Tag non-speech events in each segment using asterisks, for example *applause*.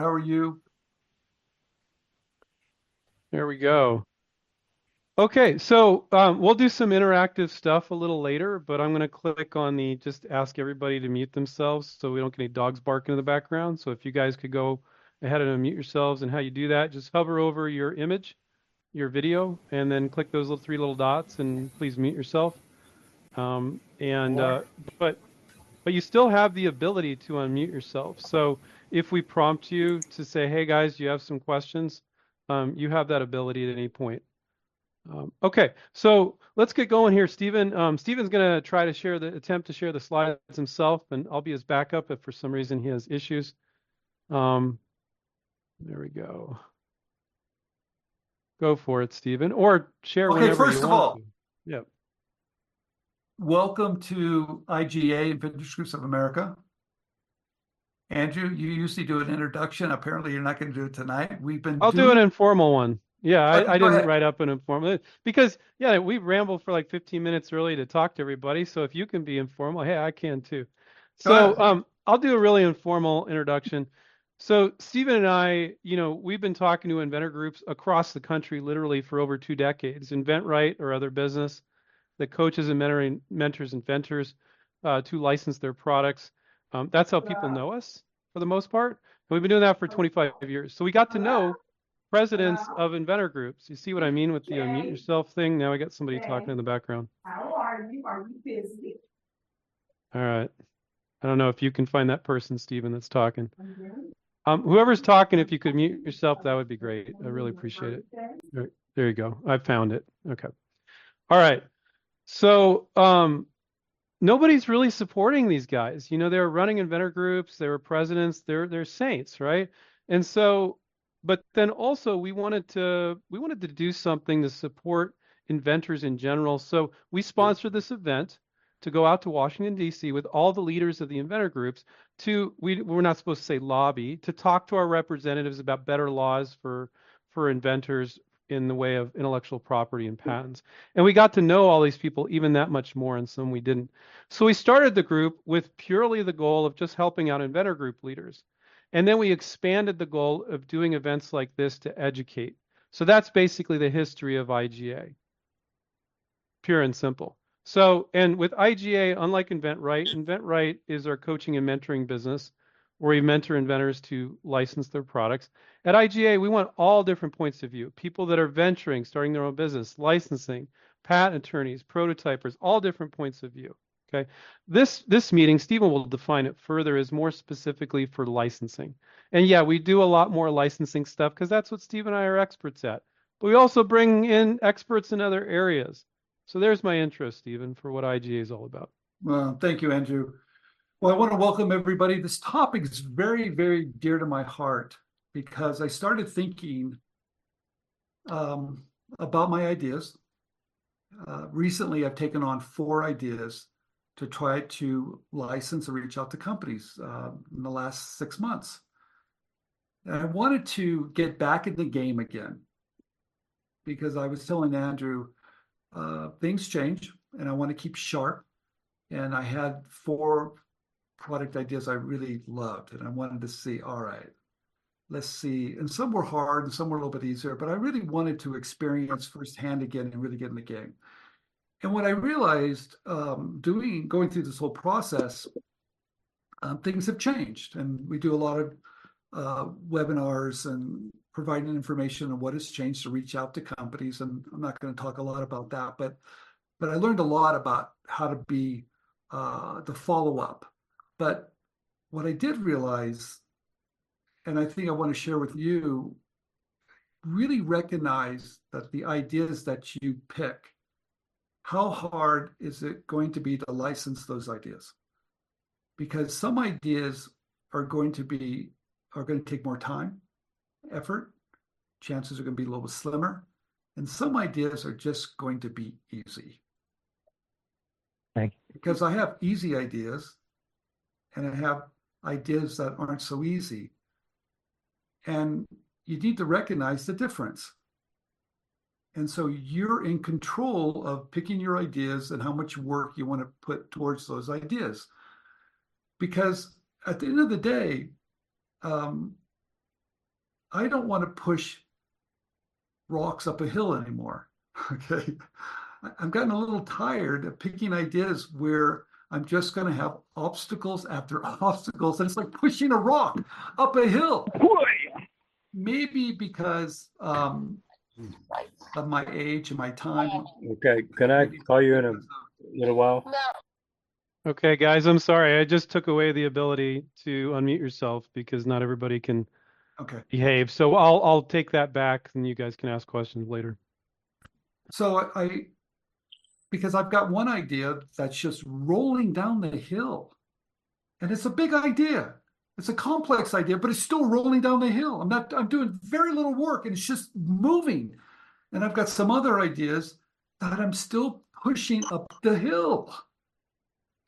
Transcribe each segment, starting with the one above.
How are you? There we go. Okay, so um, we'll do some interactive stuff a little later, but I'm going to click on the just ask everybody to mute themselves so we don't get any dogs barking in the background. So if you guys could go ahead and unmute yourselves and how you do that, just hover over your image, your video, and then click those little three little dots and please mute yourself. Um, and uh, but but you still have the ability to unmute yourself. So if we prompt you to say, "Hey guys, you have some questions?" Um, you have that ability at any point. Um, okay, so let's get going here, Stephen. Um, Stephen's going to try to share the attempt to share the slides himself, and I'll be his backup if for some reason he has issues. Um, there we go. Go for it, Stephen, or share Okay, whenever first you of all, to. Yep. welcome to IGA, Inventors Groups of America. Andrew, you usually do an introduction. Apparently, you're not going to do it tonight. We've been I'll do an informal one. Yeah, I, I didn't ahead. write up an informal because yeah, we rambled for like 15 minutes early to talk to everybody. So if you can be informal, hey, I can too. So um, I'll do a really informal introduction. So Stephen and I, you know, we've been talking to inventor groups across the country literally for over two decades. InventRight or other business that coaches and mentoring mentors inventors uh, to license their products. Um, that's how people know us for the most part. And we've been doing that for 25 years. So we got to know presidents of inventor groups. You see what I mean with the unmute yourself thing? Now I got somebody talking in the background. How are you? Are you busy? All right. I don't know if you can find that person, Stephen, that's talking. Um, whoever's talking, if you could mute yourself, that would be great. I really appreciate it. There, there you go. I found it. Okay. All right. So, um, nobody's really supporting these guys. You know, they're running inventor groups, they were presidents, they're they're saints, right? And so, but then also we wanted to we wanted to do something to support inventors in general. So we sponsored this event to go out to Washington D.C. with all the leaders of the inventor groups to we we're not supposed to say lobby to talk to our representatives about better laws for for inventors in the way of intellectual property and hmm. patents. And we got to know all these people even that much more, and some we didn't. So we started the group with purely the goal of just helping out inventor group leaders. And then we expanded the goal of doing events like this to educate. So that's basically the history of IGA, pure and simple. So, and with IGA, unlike InventRight, InventRight is our coaching and mentoring business where we mentor inventors to license their products. At IGA, we want all different points of view people that are venturing, starting their own business, licensing, patent attorneys, prototypers, all different points of view. Okay. This this meeting, Stephen will define it further, is more specifically for licensing. And yeah, we do a lot more licensing stuff because that's what Steve and I are experts at. But we also bring in experts in other areas. So there's my intro, Stephen, for what IGA is all about. Well, thank you, Andrew. Well, I want to welcome everybody. This topic is very, very dear to my heart because I started thinking um, about my ideas. Uh, recently, I've taken on four ideas to try to license or reach out to companies uh, in the last six months. And I wanted to get back in the game again because I was telling Andrew uh, things change and I want to keep sharp. And I had four product ideas I really loved, and I wanted to see, all right, let's see. And some were hard and some were a little bit easier, but I really wanted to experience firsthand again and really get in the game. And what I realized um, doing going through this whole process, um, things have changed, and we do a lot of uh, webinars and providing information on what has changed to reach out to companies. And I'm not going to talk a lot about that, but but I learned a lot about how to be uh, the follow up. But what I did realize, and I think I want to share with you, really recognize that the ideas that you pick, how hard is it going to be to license those ideas? Because some ideas are going to be are going to take more time, effort. Chances are going to be a little slimmer, and some ideas are just going to be easy. Thank you. Because I have easy ideas, and I have ideas that aren't so easy. And you need to recognize the difference. And so you're in control of picking your ideas and how much work you want to put towards those ideas. Because at the end of the day, um, I don't want to push rocks up a hill anymore. *laughs* Okay. I've gotten a little tired of picking ideas where I'm just going to have obstacles after *laughs* obstacles. And it's like pushing a rock up a hill. Maybe because um, of my age and my time. Okay, can I call you in a little while? Okay, guys, I'm sorry. I just took away the ability to unmute yourself because not everybody can Okay. behave. So I'll I'll take that back and you guys can ask questions later. So I, I because I've got one idea that's just rolling down the hill. And it's a big idea. It's a complex idea, but it's still rolling down the hill. I'm not I'm doing very little work and it's just moving. And I've got some other ideas that I'm still pushing up the hill.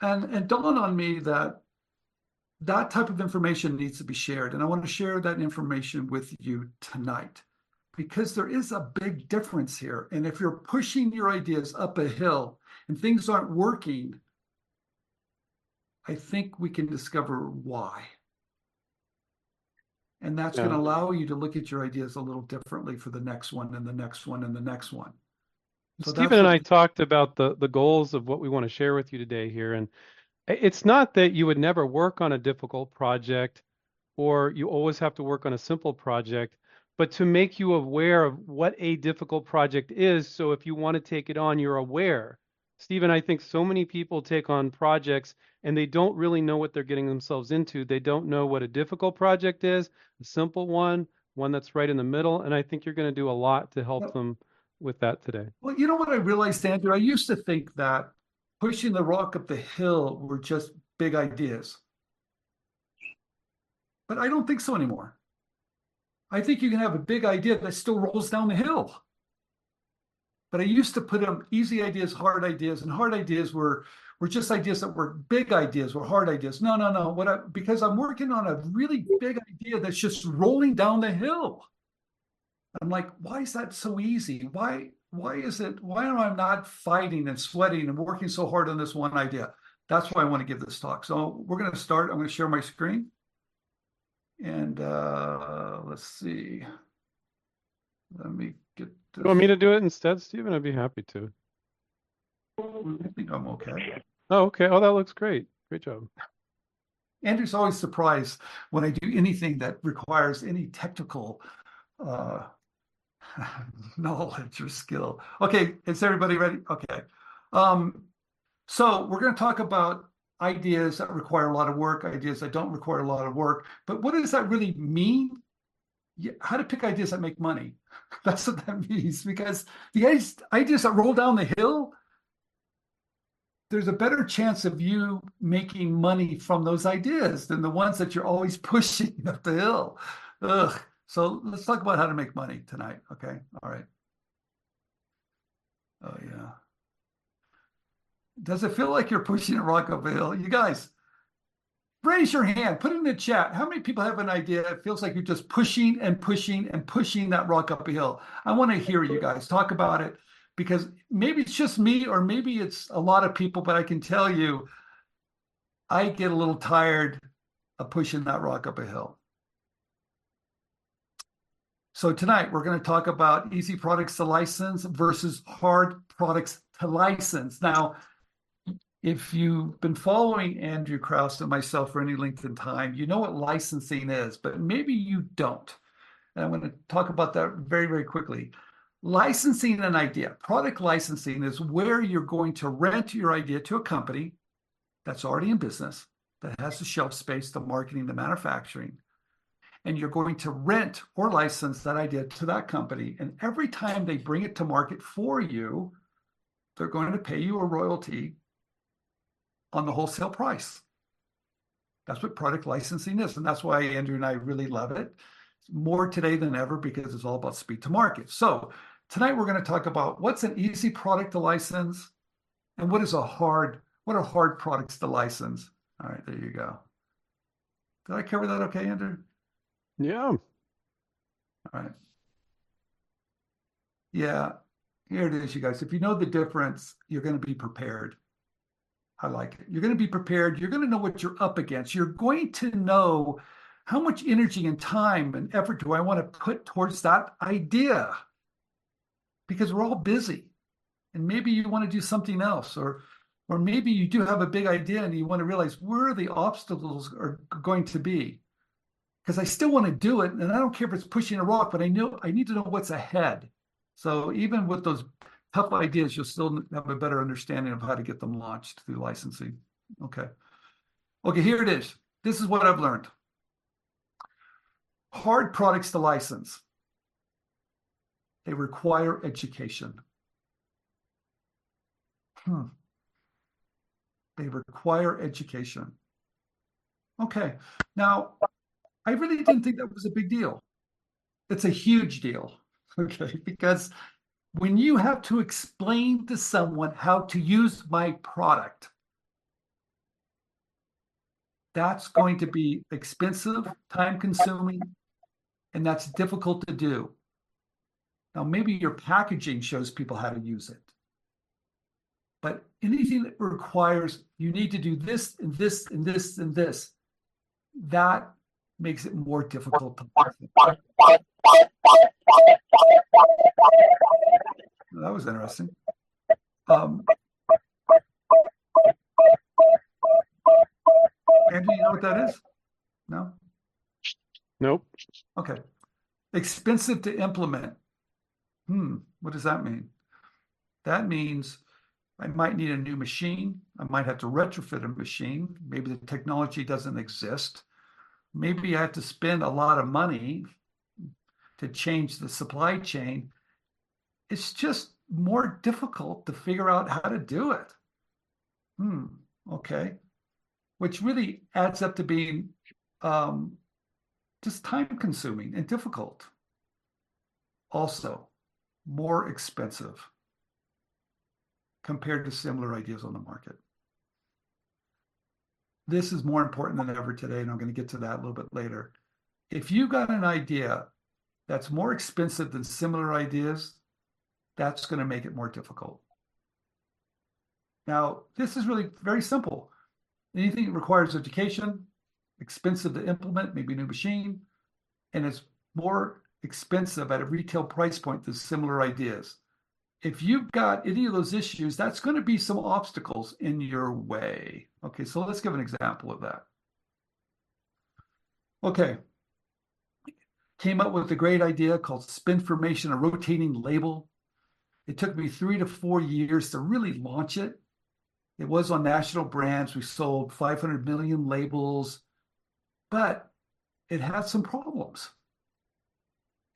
And and dawn on me that that type of information needs to be shared. And I want to share that information with you tonight because there is a big difference here. And if you're pushing your ideas up a hill and things aren't working, I think we can discover why. And that's going to allow you to look at your ideas a little differently for the next one and the next one and the next one. So Stephen and I talked about the the goals of what we want to share with you today here, and it's not that you would never work on a difficult project or you always have to work on a simple project, but to make you aware of what a difficult project is. So if you want to take it on, you're aware. Stephen, I think so many people take on projects and they don't really know what they're getting themselves into. They don't know what a difficult project is, a simple one, one that's right in the middle, and I think you're going to do a lot to help them with that today. Well, you know what I realized, Andrew? I used to think that pushing the rock up the hill were just big ideas. But I don't think so anymore. I think you can have a big idea that still rolls down the hill. But I used to put them easy ideas, hard ideas, and hard ideas were were just ideas that were big ideas, were hard ideas. No, no, no. What I because I'm working on a really big idea that's just rolling down the hill. I'm like, why is that so easy? Why why is it why am I not fighting and sweating and working so hard on this one idea? That's why I want to give this talk. So we're going to start. I'm going to share my screen. And uh let's see. Let me get this. You want me to do it instead, Stephen? I'd be happy to. I think I'm okay. Oh, okay. Oh, that looks great. Great job. Andrew's always surprised when I do anything that requires any technical uh, *laughs* knowledge or skill. Okay, is everybody ready? Okay. Um, so we're going to talk about ideas that require a lot of work, ideas that don't require a lot of work. But what does that really mean? How to pick ideas that make money. *laughs* That's what that *laughs* means. Because the ideas- that roll down the hill, there's a better chance of you making money from those ideas than the ones that you're always *laughs* pushing up the hill. Ugh. So let's talk about how to make money tonight. Okay. All right. Oh, yeah. Does it feel like you're pushing a rock up a hill? You guys, raise your hand, put it in the chat. How many people have an idea? It feels like you're just pushing and pushing and pushing that rock up a hill. I want to hear you guys talk about it because maybe it's just me or maybe it's a lot of people, but I can tell you, I get a little tired of pushing that rock up a hill. So tonight we're going to talk about easy products to license versus hard products to license. Now, if you've been following Andrew Krauss and myself for any length of time, you know what licensing is, but maybe you don't. And I'm going to talk about that very, very quickly. Licensing an idea, product licensing is where you're going to rent your idea to a company that's already in business, that has the shelf space, the marketing, the manufacturing, and you're going to rent or license that idea to that company. And every time they bring it to market for you, they're going to pay you a royalty on the wholesale price. That's what product licensing is. And that's why Andrew and I really love it more today than ever because it's all about speed to market. So tonight we're going to talk about what's an easy product to license and what is a hard, what are hard products to license. All right, there you go. Did I cover that okay, Andrew? Yeah. All right. Yeah, here it is, you guys. If you know the difference, you're going to be prepared. I like it. You're going to be prepared. You're going to know what you're up against. You're going to know how much energy and time and effort do I want to put towards that idea? Because we're all busy. And maybe you want to do something else, or or maybe you do have a big idea and you want to realize where the obstacles are going to be. Because I still want to do it, and I don't care if it's pushing a rock, but I know I need to know what's ahead. So even with those tough ideas, you'll still have a better understanding of how to get them launched through licensing. Okay. Okay, here it is. This is what I've learned. Hard products to license. They require education. Hmm. They require education. Okay. Now, I really didn't think that was a big deal. It's a huge deal. *laughs* Okay. Because when you have to explain to someone how to use my product, that's going to be expensive, time consuming, and that's difficult to do. Now, maybe your packaging shows people how to use it. But anything that requires you need to do this and this and this and this, that makes it more difficult to that was interesting. Um, Andrew, you know what that is? No? Nope. Okay. Expensive to implement. Hmm, what does that mean? That means I might need a new machine. I might have to retrofit a machine. Maybe the technology doesn't exist. Maybe I have to spend a lot of money to change the supply chain. It's just more difficult to figure out how to do it. Hmm, okay. Which really adds up to being um, just time consuming and difficult. Also, more expensive compared to similar ideas on the market. This is more important than ever today, and I'm going to get to that a little bit later. If you've got an idea that's more expensive than similar ideas, that's going to make it more difficult. Now, this is really very simple. Anything that requires education, expensive to implement, maybe a new machine, and it's more expensive at a retail price point than similar ideas if you've got any of those issues, that's going to be some obstacles in your way. Okay, so let's give an example of that. Okay, came up with a great idea called Spinformation, a rotating label. It took me three to four years to really launch it. It was on national brands. We sold 500 million labels, but it had some problems.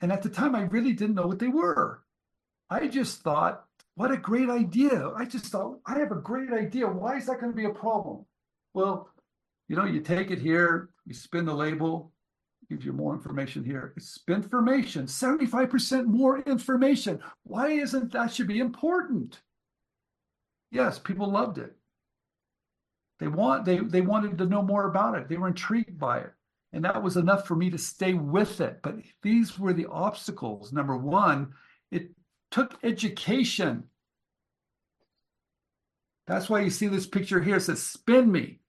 And at the time, I really didn't know what they were. I just thought, what a great idea. I just thought, I have a great idea. Why is that going to be a problem? Well, you know, you take it here, you spin the label, gives you more information here. It's information, 75% more information. Why isn't that should be important? Yes, people loved it. They want they they wanted to know more about it. They were intrigued by it. And that was enough for me to stay with it. But these were the obstacles. Number one, it took education. That's why you see this picture here. It says, spin me.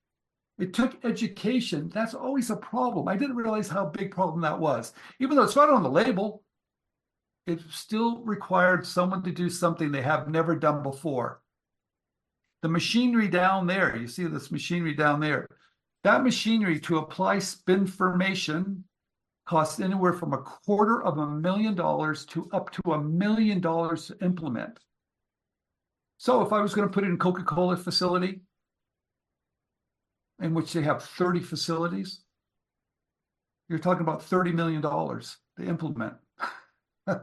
It took education. That's always a problem. I didn't realize how big problem that was. Even though it's not on the label, it still required someone to do something they have never done before. The machinery down there, you see this machinery down there, that machinery to apply Spinformation costs anywhere from a quarter of a million dollars to up to a million dollars to implement. So if I was going to put it in Coca-Cola facility, in which they have 30 facilities, you're talking about $30 million to implement. *laughs*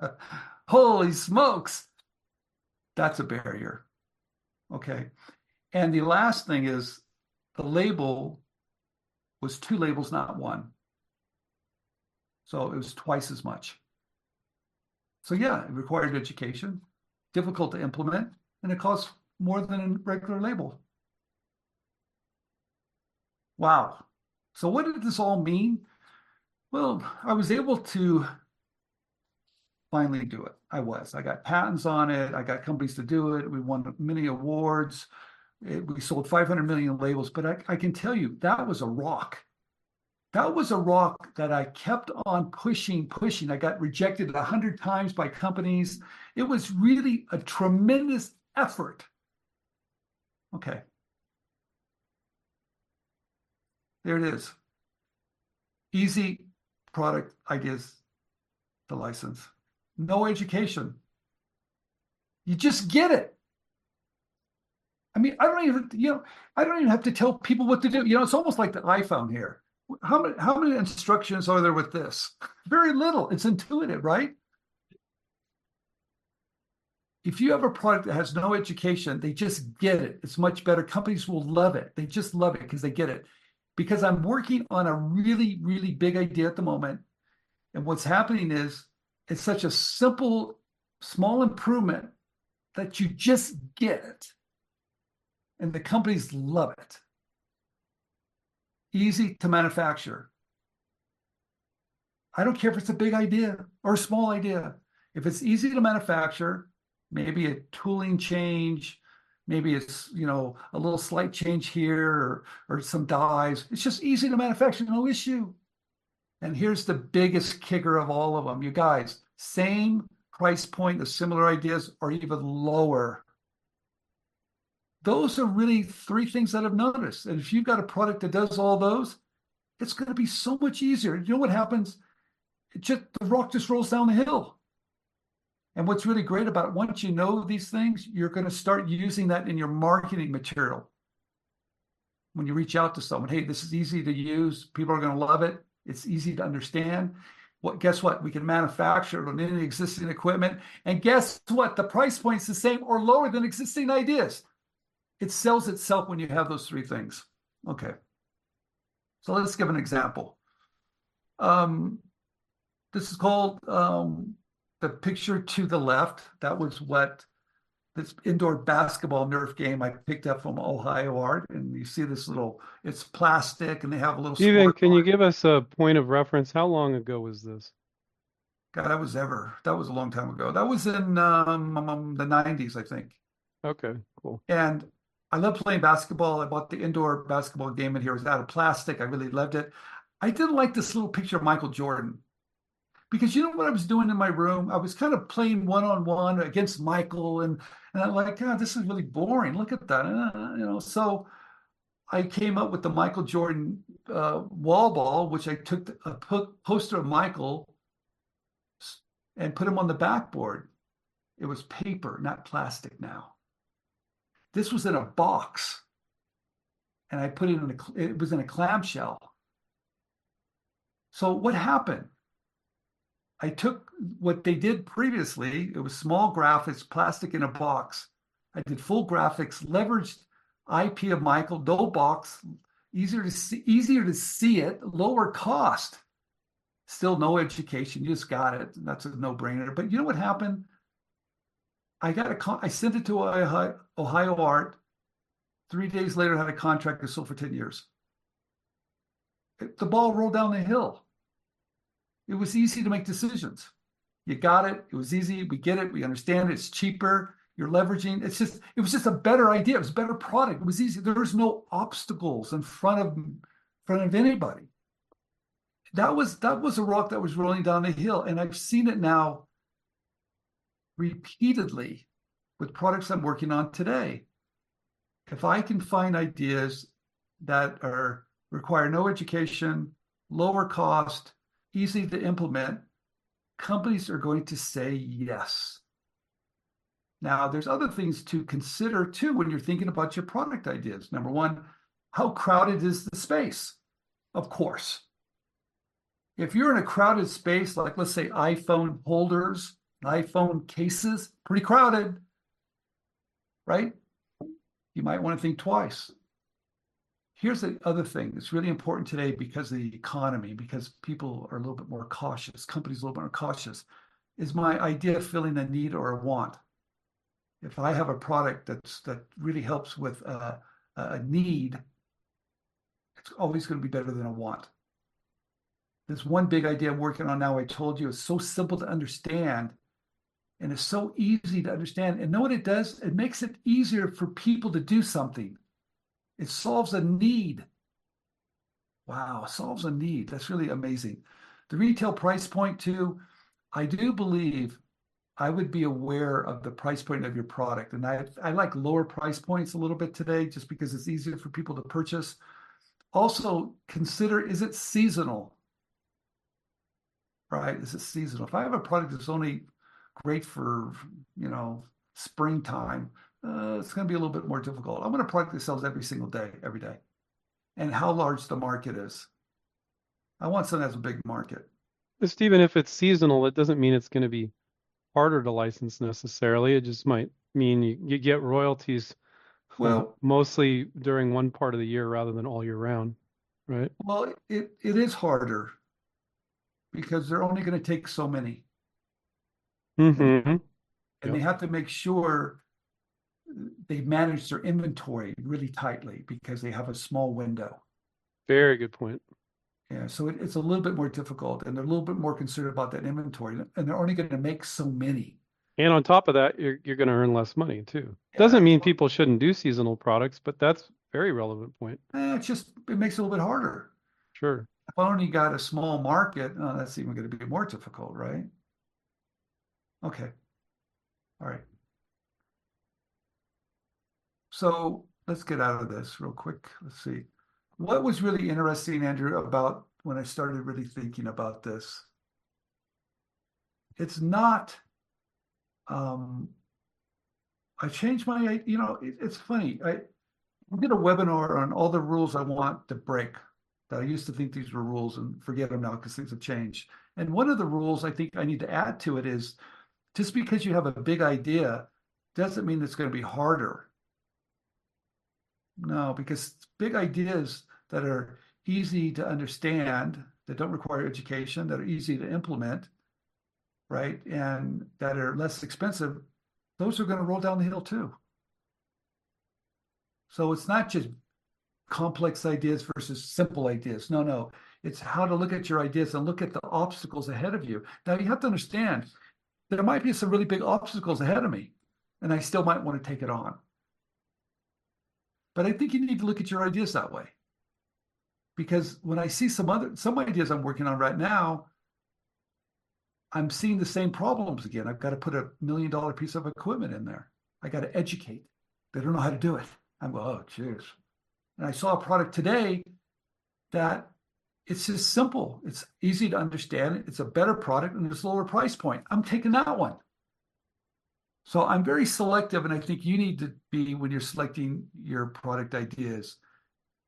Holy smokes. That's a barrier. Okay. And the last thing is the label was two labels, not one. So it was twice as much. So yeah, it required education, difficult to implement, and it costs more than a regular label. Wow. So what did this all mean? Well, I was able to finally do it. I was. I got patents on it. I got companies to do it. We won many awards. It, we sold 500 million labels. But I, I can tell you that was a rock that was a rock that I kept on pushing, pushing. I got rejected a hundred times by companies. It was really a tremendous effort. Okay. There it is. Easy product ideas to license. No education. You just get it. I mean, I don't even, you know, I don't even have to tell people what to do. You know, it's almost like the iPhone here. How many how many instructions are there with this? *laughs* Very little. It's intuitive, right? If you have a product that has no education, they just get it. It's much better. Companies will love it. They just love it because they get it. Because I'm working on a really, really big idea at the moment. And what's happening is it's such a simple, small improvement that you just get it. And the companies love it easy to manufacture. I don't care if it's a big idea or a small idea. If it's easy to manufacture, maybe a tooling change, maybe it's you know a little slight change here or, or some dies. It's just easy to manufacture, no issue. And here's the biggest kicker of all of them, you guys. Same price point of similar ideas or even lower those are really three things that I've noticed. And if you've got a product that does all those, it's going to be so much easier. You know what happens? It just the rock just rolls down the hill. And what's really great about it, once you know these things, you're going to start using that in your marketing material. When you reach out to someone, hey, this is easy to use. People are going to love it. It's easy to understand. What guess what? We can manufacture it on any existing equipment. And guess what? The price point's the same or lower than existing ideas it sells itself when you have those three things. Okay. So let's give an example. Um, this is called um, the picture to the left. That was what this indoor basketball Nerf game I picked up from Ohio Art. And you see this little, it's plastic and they have a little. Stephen, can you give us a point of reference? How long ago was this? God, that was ever. That was a long time ago. That was in um, um the 90s, I think. Okay, cool. And I love playing basketball. I bought the indoor basketball game in here. It was out of plastic. I really loved it. I didn't like this little picture of Michael Jordan because you know what I was doing in my room? I was kind of playing one on one against Michael, and and I'm like, God, this is really boring. Look at that, uh, you know. So I came up with the Michael Jordan uh, wall ball, which I took a poster of Michael and put him on the backboard. It was paper, not plastic now. This was in a box, and I put it in a. It was in a clamshell. So what happened? I took what they did previously. It was small graphics, plastic in a box. I did full graphics, leveraged IP of Michael, no box, easier to see, easier to see it, lower cost. Still no education. You just got it. That's a no-brainer. But you know what happened? I got a con- I sent it to Ohio, Art. Three days later, I had a contract that sold for 10 years. The ball rolled down the hill. It was easy to make decisions. You got it. It was easy. We get it. We understand it. It's cheaper. You're leveraging. It's just, it was just a better idea. It was a better product. It was easy. There was no obstacles in front of in front of anybody. That was that was a rock that was rolling down the hill. And I've seen it now repeatedly with products I'm working on today. If I can find ideas that are require no education, lower cost, easy to implement, companies are going to say yes. Now, there's other things to consider too when you're thinking about your product ideas. Number one, how crowded is the space? Of course. If you're in a crowded space, like let's say iPhone holders, iPhone cases, pretty crowded, right? You might want to think twice. Here's the other thing that's really important today because of the economy, because people are a little bit more cautious, companies a little bit more cautious, is my idea of filling a need or a want. If I have a product that's that really helps with a, a need, it's always going to be better than a want. There's one big idea I'm working on now. I told you it's so simple to understand and it's so easy to understand. And know what it does? It makes it easier for people to do something. It solves a need. wow, solves a need. That's really amazing. The retail price point too, I do believe I would be aware of the price point of your product. And I I like lower price points a little bit today just because it's easier for people to purchase. Also consider is it seasonal? Right? Is it seasonal? If I have a product that's only great for, you know, springtime, uh, it's going to be a little bit more difficult. I want a product sells every single day, every day. And how large the market is. I want something that's a big market. Stephen, if it's seasonal, it doesn't mean it's going to be harder to license necessarily. It just might mean you, you get royalties uh, *laughs* Well- mostly during one part of the year rather than all year round, right? Well, it, it is harder because they're only going to take so many. Mm-hmm. And they have to make sure they manage their inventory really tightly because they have a small window. Very good point. Yeah, so it, it's a little bit more difficult and they're a little bit more concerned about that inventory and they're only going to make so many. And on top of that, you're you're going to earn less money too. Yeah. Doesn't mean people shouldn't do seasonal products, but that's very relevant point. Eh, it's just, it makes it a little bit harder. Sure. If I only got a small market, oh, that's even going to be more difficult, right? Okay. All right. So let's get out of this real quick. Let's see. What was really interesting, Andrew, about when I started really thinking about this? It's not, um, I changed my, you know, it, it's funny. I did a webinar on all the rules I want to break that I used to think these were rules and forget them now because things have changed. And one of the rules I think I need to add to it is just because you have a big idea doesn't mean it's going to be harder. No, because big ideas that are easy to understand, that don't require education, that are easy to implement, right? And that are less expensive, those are going to roll down the hill too. So it's not just complex ideas versus simple ideas. No, no. It's how to look at your ideas and look at the obstacles ahead of you. Now, you have to understand there might be some really big obstacles ahead of me, and I still might want to take it on. But I think you need to look at your ideas that way. Because when I see some other some ideas I'm working on right now, I'm seeing the same problems again. I've got to put a million dollar piece of equipment in there. I got to educate. They don't know how to do it. I'm going, oh, jeez. And I saw a product today that it's just simple. It's easy to understand. It's a better product and it's lower price point. I'm taking that one. So I'm very selective, and I think you need to be when you're selecting your product ideas.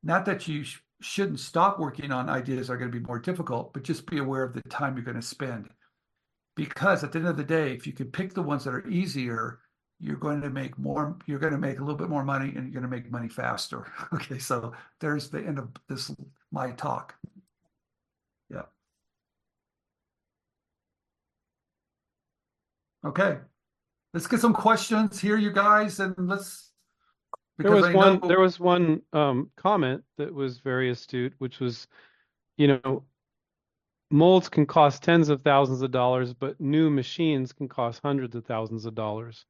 Not that you sh- shouldn't stop working on ideas that are going to be more difficult, but just be aware of the time you're going to spend. Because at the end of the day, if you can pick the ones that are easier, you're going to make more, you're going to make a little bit more money and you're going to make money faster. *laughs* Okay, so there's the end of this my talk. Yeah. Okay. Let's get some questions here, you guys, and let's There was because I one know- there was one um, comment that was very astute, which was, you know, molds can cost tens of thousands of dollars, but new machines can cost hundreds of thousands of dollars.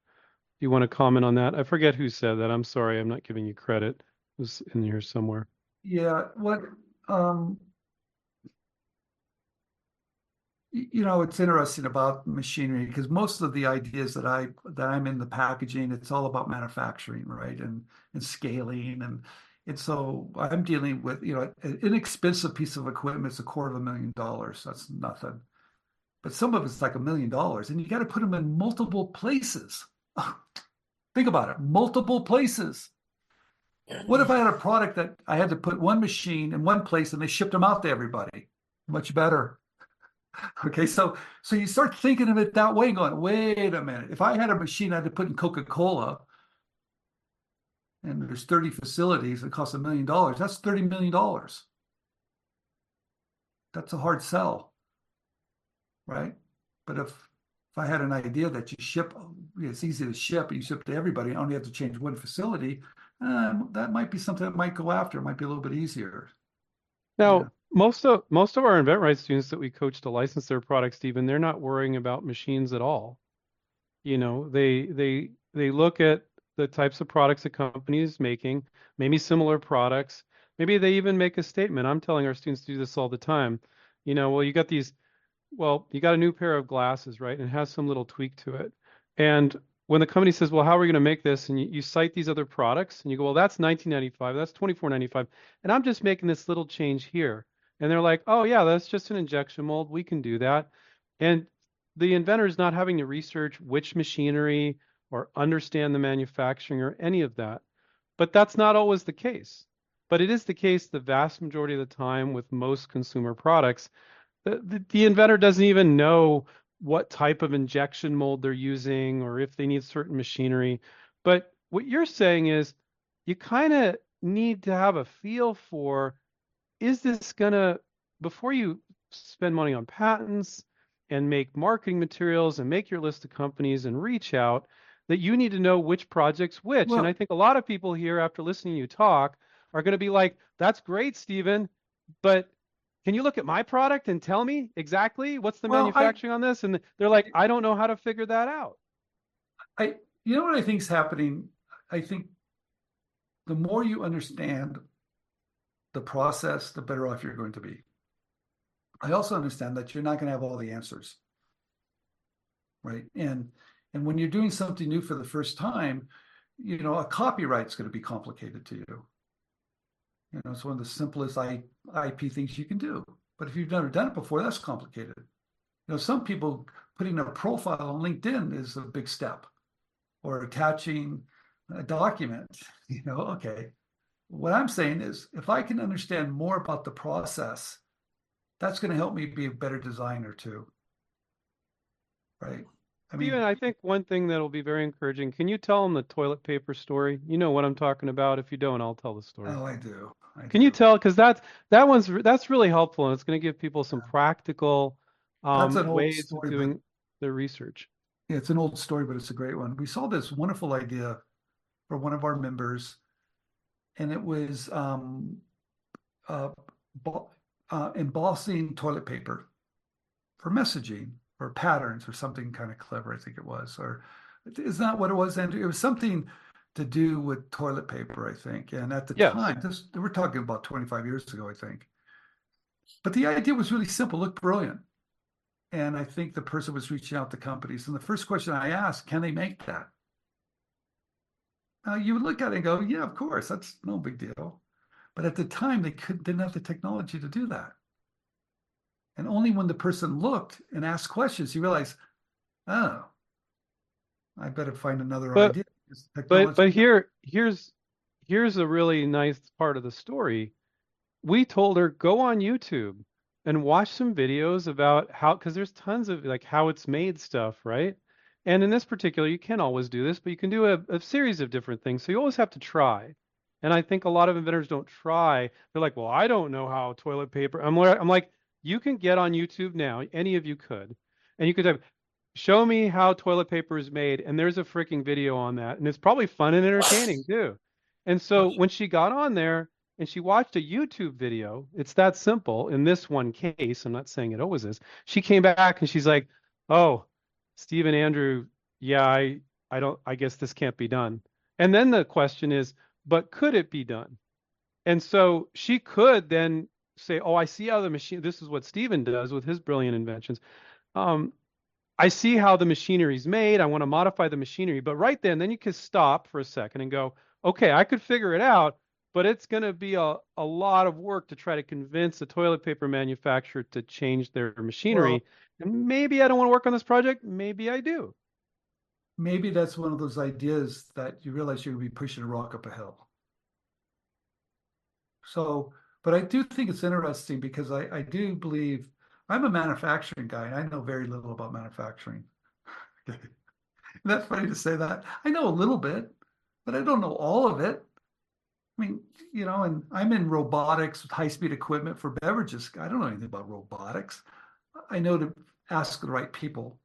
Do you want to comment on that? I forget who said that. I'm sorry, I'm not giving you credit. It was in here somewhere. Yeah, what, um, you know, it's interesting about machinery because most of the ideas that I that I'm in the packaging, it's all about manufacturing, right? And and scaling and and so I'm dealing with, you know, an inexpensive piece of equipment is a quarter of a million dollars. That's nothing. But some of it's like a million dollars, and you got to put them in multiple places. *laughs* Think about it, multiple places. What if I had a product that I had to put one machine in one place and they shipped them out to everybody? Much better. *laughs* Okay, so so you start thinking of it that way, going, wait a minute. If I had a machine I had to put in Coca-Cola and there's 30 facilities that cost a million dollars, that's 30 million dollars. That's a hard sell. Right? But if if I had an idea that you ship, it's easy to ship, and you ship to everybody, I only have to change one facility, um, that might be something that might go after. It might be a little bit easier. Now. Most of most of our InventRight students that we coach to license their products, even they're not worrying about machines at all. You know, they they they look at the types of products a company is making, maybe similar products, Maybe they even make a statement. I'm telling our students to do this all the time. You know, well, you got these, well, you got a new pair of glasses, right? And it has some little tweak to it. And when the company says, well, how are we going to make this? And you, you cite these other products and you go, well, that's 1995, that's 24.95, and I'm just making this little change here. And they're like, oh yeah, that's just an injection mold. We can do that. And the inventor is not having to research which machinery or understand the manufacturing or any of that. But that's not always the case. But it is the case the vast majority of the time with most consumer products. The, the, the inventor doesn't even know what type of injection mold they're using or if they need certain machinery. But what you're saying is you kind of need to have a feel for is this going to, before you spend money on patents and make marketing materials and make your list of companies and reach out, that you need to know which projects which. Well- and I think a lot of people here, after listening to you talk, are going to be like, that's great, Stephen, but can you look at my product and tell me exactly what's the Well, I- manufacturing on this? And they're like, I don't know how to figure that out. I, you know what I think is happening? I think the more you understand the process, the better off you're going to be. I also understand that you're not going to have all the answers. Right. And and when you're doing something new for the first time, you know, a copyright's going to be complicated to you. You know, it's one of the simplest IP things you can do. But if you've never done it before, that's complicated. You know, some people putting a profile on LinkedIn is a big step, or attaching a document. *laughs* You know, okay. What I'm saying is, if I can understand more about the process, that's going to help me be a better designer too. Right? I mean, Stephen, I think one thing that'll be very encouraging, can you tell them the toilet paper story? You know what I'm talking about. If you don't, I'll tell the story. oh, I do. I Can you tell? Because that's that one's that's really helpful, and it's going to give people some practical um, ways of story, but- doing their research. Yeah, it's an old story, but it's a great one. We saw this wonderful idea for one of our members, and it was um, uh, uh, embossing toilet paper for messaging or patterns or something kind of clever, I think it was. Or is that what it was, Andrew? It was something to do with toilet paper, I think. And at the Yes. time, this we're talking about 25 years ago, I think. But the idea was really simple, looked brilliant. And I think the person was reaching out to companies. And the first question I asked, can they make that? Now you would look at it and go, yeah, of course, that's no big deal. But at the time, they could, didn't have the technology to do that. And only when the person looked and asked questions, you realize, oh, I better find another But- idea. But but here here's here's a really nice part of the story. We told her go on YouTube and watch some videos about how because there's tons of like how it's made stuff, right? And in this particular, you can't always do this, but you can do a, a series of different things. So you always have to try. And I think a lot of inventors don't try. They're like, well, I don't know how toilet paper. I'm like, I'm like, you can get on YouTube now. Any of you could, and you could type, show me how toilet paper is made, and there's a freaking video on that, and it's probably fun and entertaining *laughs* too. And so when she got on there and she watched a YouTube video, it's that simple. In this one case, I'm not saying it always is. She came back and she's like, "Oh, Steve and Andrew, yeah, I I don't I guess this can't be done." And then the question is, but could it be done? And so she could then say, "Oh, I see how the machine. This is what Stephen does with his brilliant inventions. Um, I see how the machinery is made. I want to modify the machinery." But right then, then you can stop for a second and go, "Okay, I could figure it out." But it's going to be a, a lot of work to try to convince a toilet paper manufacturer to change their machinery. Well- and maybe I don't want to work on this project. Maybe I do. maybe that's one of those ideas that you realize you're going to be pushing a rock up a hill. So, but I do think it's interesting because I, I do believe I'm a manufacturing guy and I know very little about manufacturing. *laughs* Okay. That's funny to say that. I know a little bit, but I don't know all of it. I mean, you know, and I'm in robotics with high speed equipment for beverages. I don't know anything about robotics. I know to ask the right people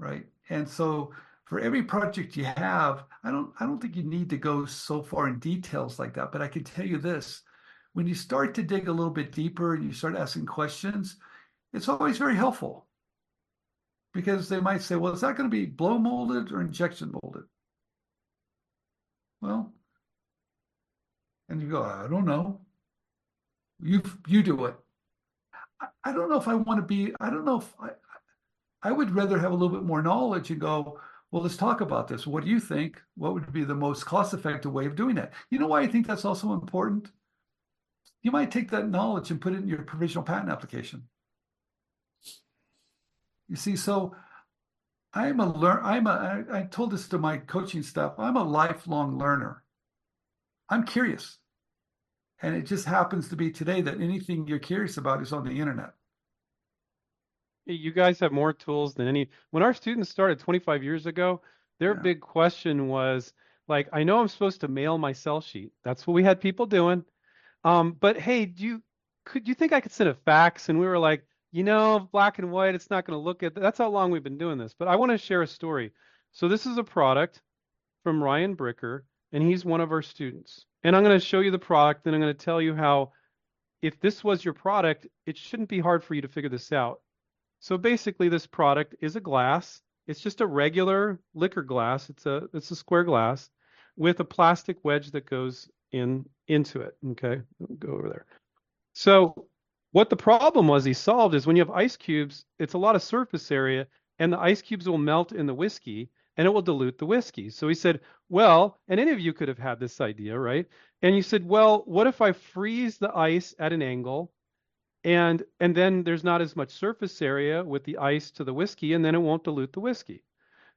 right? And so for every project you have, I don't I don't think you need to go so far in details like that, but I can tell you this. When you start to dig a little bit deeper and you start asking questions, it's always very helpful. Because they might say, well, is that going to be blow molded or injection molded? Well, And you go, I don't know. You you do it. I, I don't know if I want to be, I don't know if I I would rather have a little bit more knowledge and go, well, let's talk about this. What do you think? What would be the most cost-effective way of doing that? You know why I think that's also important? You might take that knowledge and put it in your provisional patent application. You see, so I'm a learn. I'm a. I, I told this to my coaching staff. I'm a lifelong learner. I'm curious, and it just happens to be today that anything you're curious about is on the internet. You guys have more tools than any. When our students started 25 years ago, their Yeah. big question was like, I know I'm supposed to mail my cell sheet. That's what we had people doing. Um, but hey, do you could you think I could send a fax? And we were like, you know, black and white, it's not going to look at. That's how long we've been doing this. But I want to share a story. So this is a product from Ryan Bricker, and he's one of our students. And I'm going to show you the product, and I'm going to tell you how, if this was your product, it shouldn't be hard for you to figure this out. So basically, this product is a glass. It's just a regular liquor glass. It's a it's a square glass with a plastic wedge that goes in into it. Okay, go over there. So what the problem was he solved is when you have ice cubes, it's a lot of surface area, and the ice cubes will melt in the whiskey and it will dilute the whiskey. So he said, well, and any of you could have had this idea, right? And you said, well, what if I freeze the ice at an angle and and then there's not as much surface area with the ice to the whiskey and then it won't dilute the whiskey.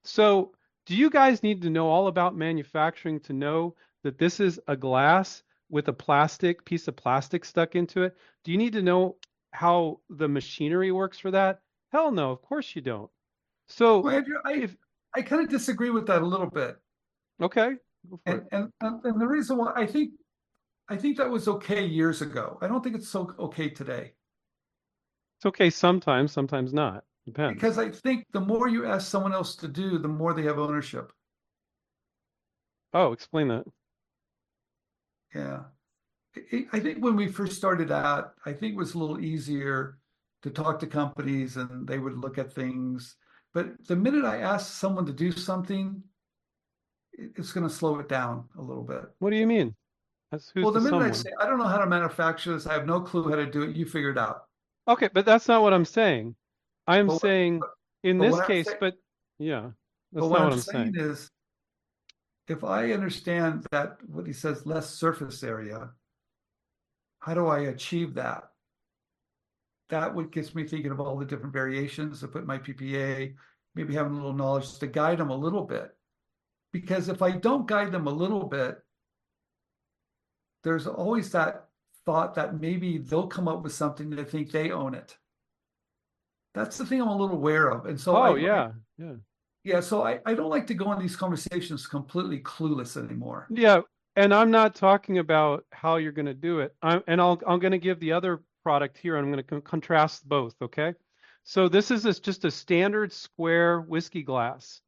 So, do you guys need to know all about manufacturing to know that this is a glass with a plastic piece of plastic stuck into it? Do you need to know how the machinery works for that? Hell no, of course you don't. So, Well, Andrew, I if I kind of disagree with that a little bit, okay, and and and and the reason why I think I think that was okay years ago. I don't think it's so okay today It's okay sometimes, sometimes not. Depends. because I think the more you ask someone else to do, the more they have ownership. Oh, explain that. Yeah. I- I think when we first started out, I think it was a little easier to talk to companies and they would look at things. But the minute I ask someone to do something, it's going to slow it down a little bit. What do you mean? That's who's Well, the the minute I say, I don't know how to manufacture this, I have no clue how to do it, you figure it out. Okay, but that's not what I'm saying. I'm saying in this case, saying- but yeah, that's But not what I'm saying saying. is, if I understand that what he says, less surface area, how do I achieve that? That what gets me thinking of all the different variations to put my PPA, maybe having a little knowledge to guide them a little bit. Because if I don't guide them a little bit, there's always that thought that maybe they'll come up with something that think they own it. That's the thing I'm a little aware of. And so Oh I, yeah, yeah. Yeah, so I, I don't like to go on these conversations completely clueless anymore. Yeah, and I'm not talking about how you're going to do it. I'm, and I'll, I'm going to give the other product here. I'm going to con contrast both. Okay. So this is this, just a standard square whiskey glass.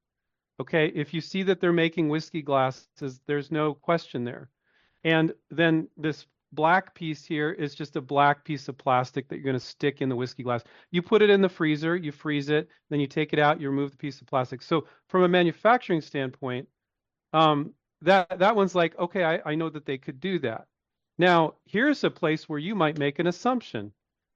Okay. If you see that they're making whiskey glasses, there's no question there. And then this black piece here is just a black piece of plastic that you're going to stick in the whiskey glass. You put it in the freezer, you freeze it, then you take it out, you remove the piece of plastic. So from a manufacturing standpoint, um, that that one's like, okay, I, I know that they could do that. Now, here's a place where you might make an assumption,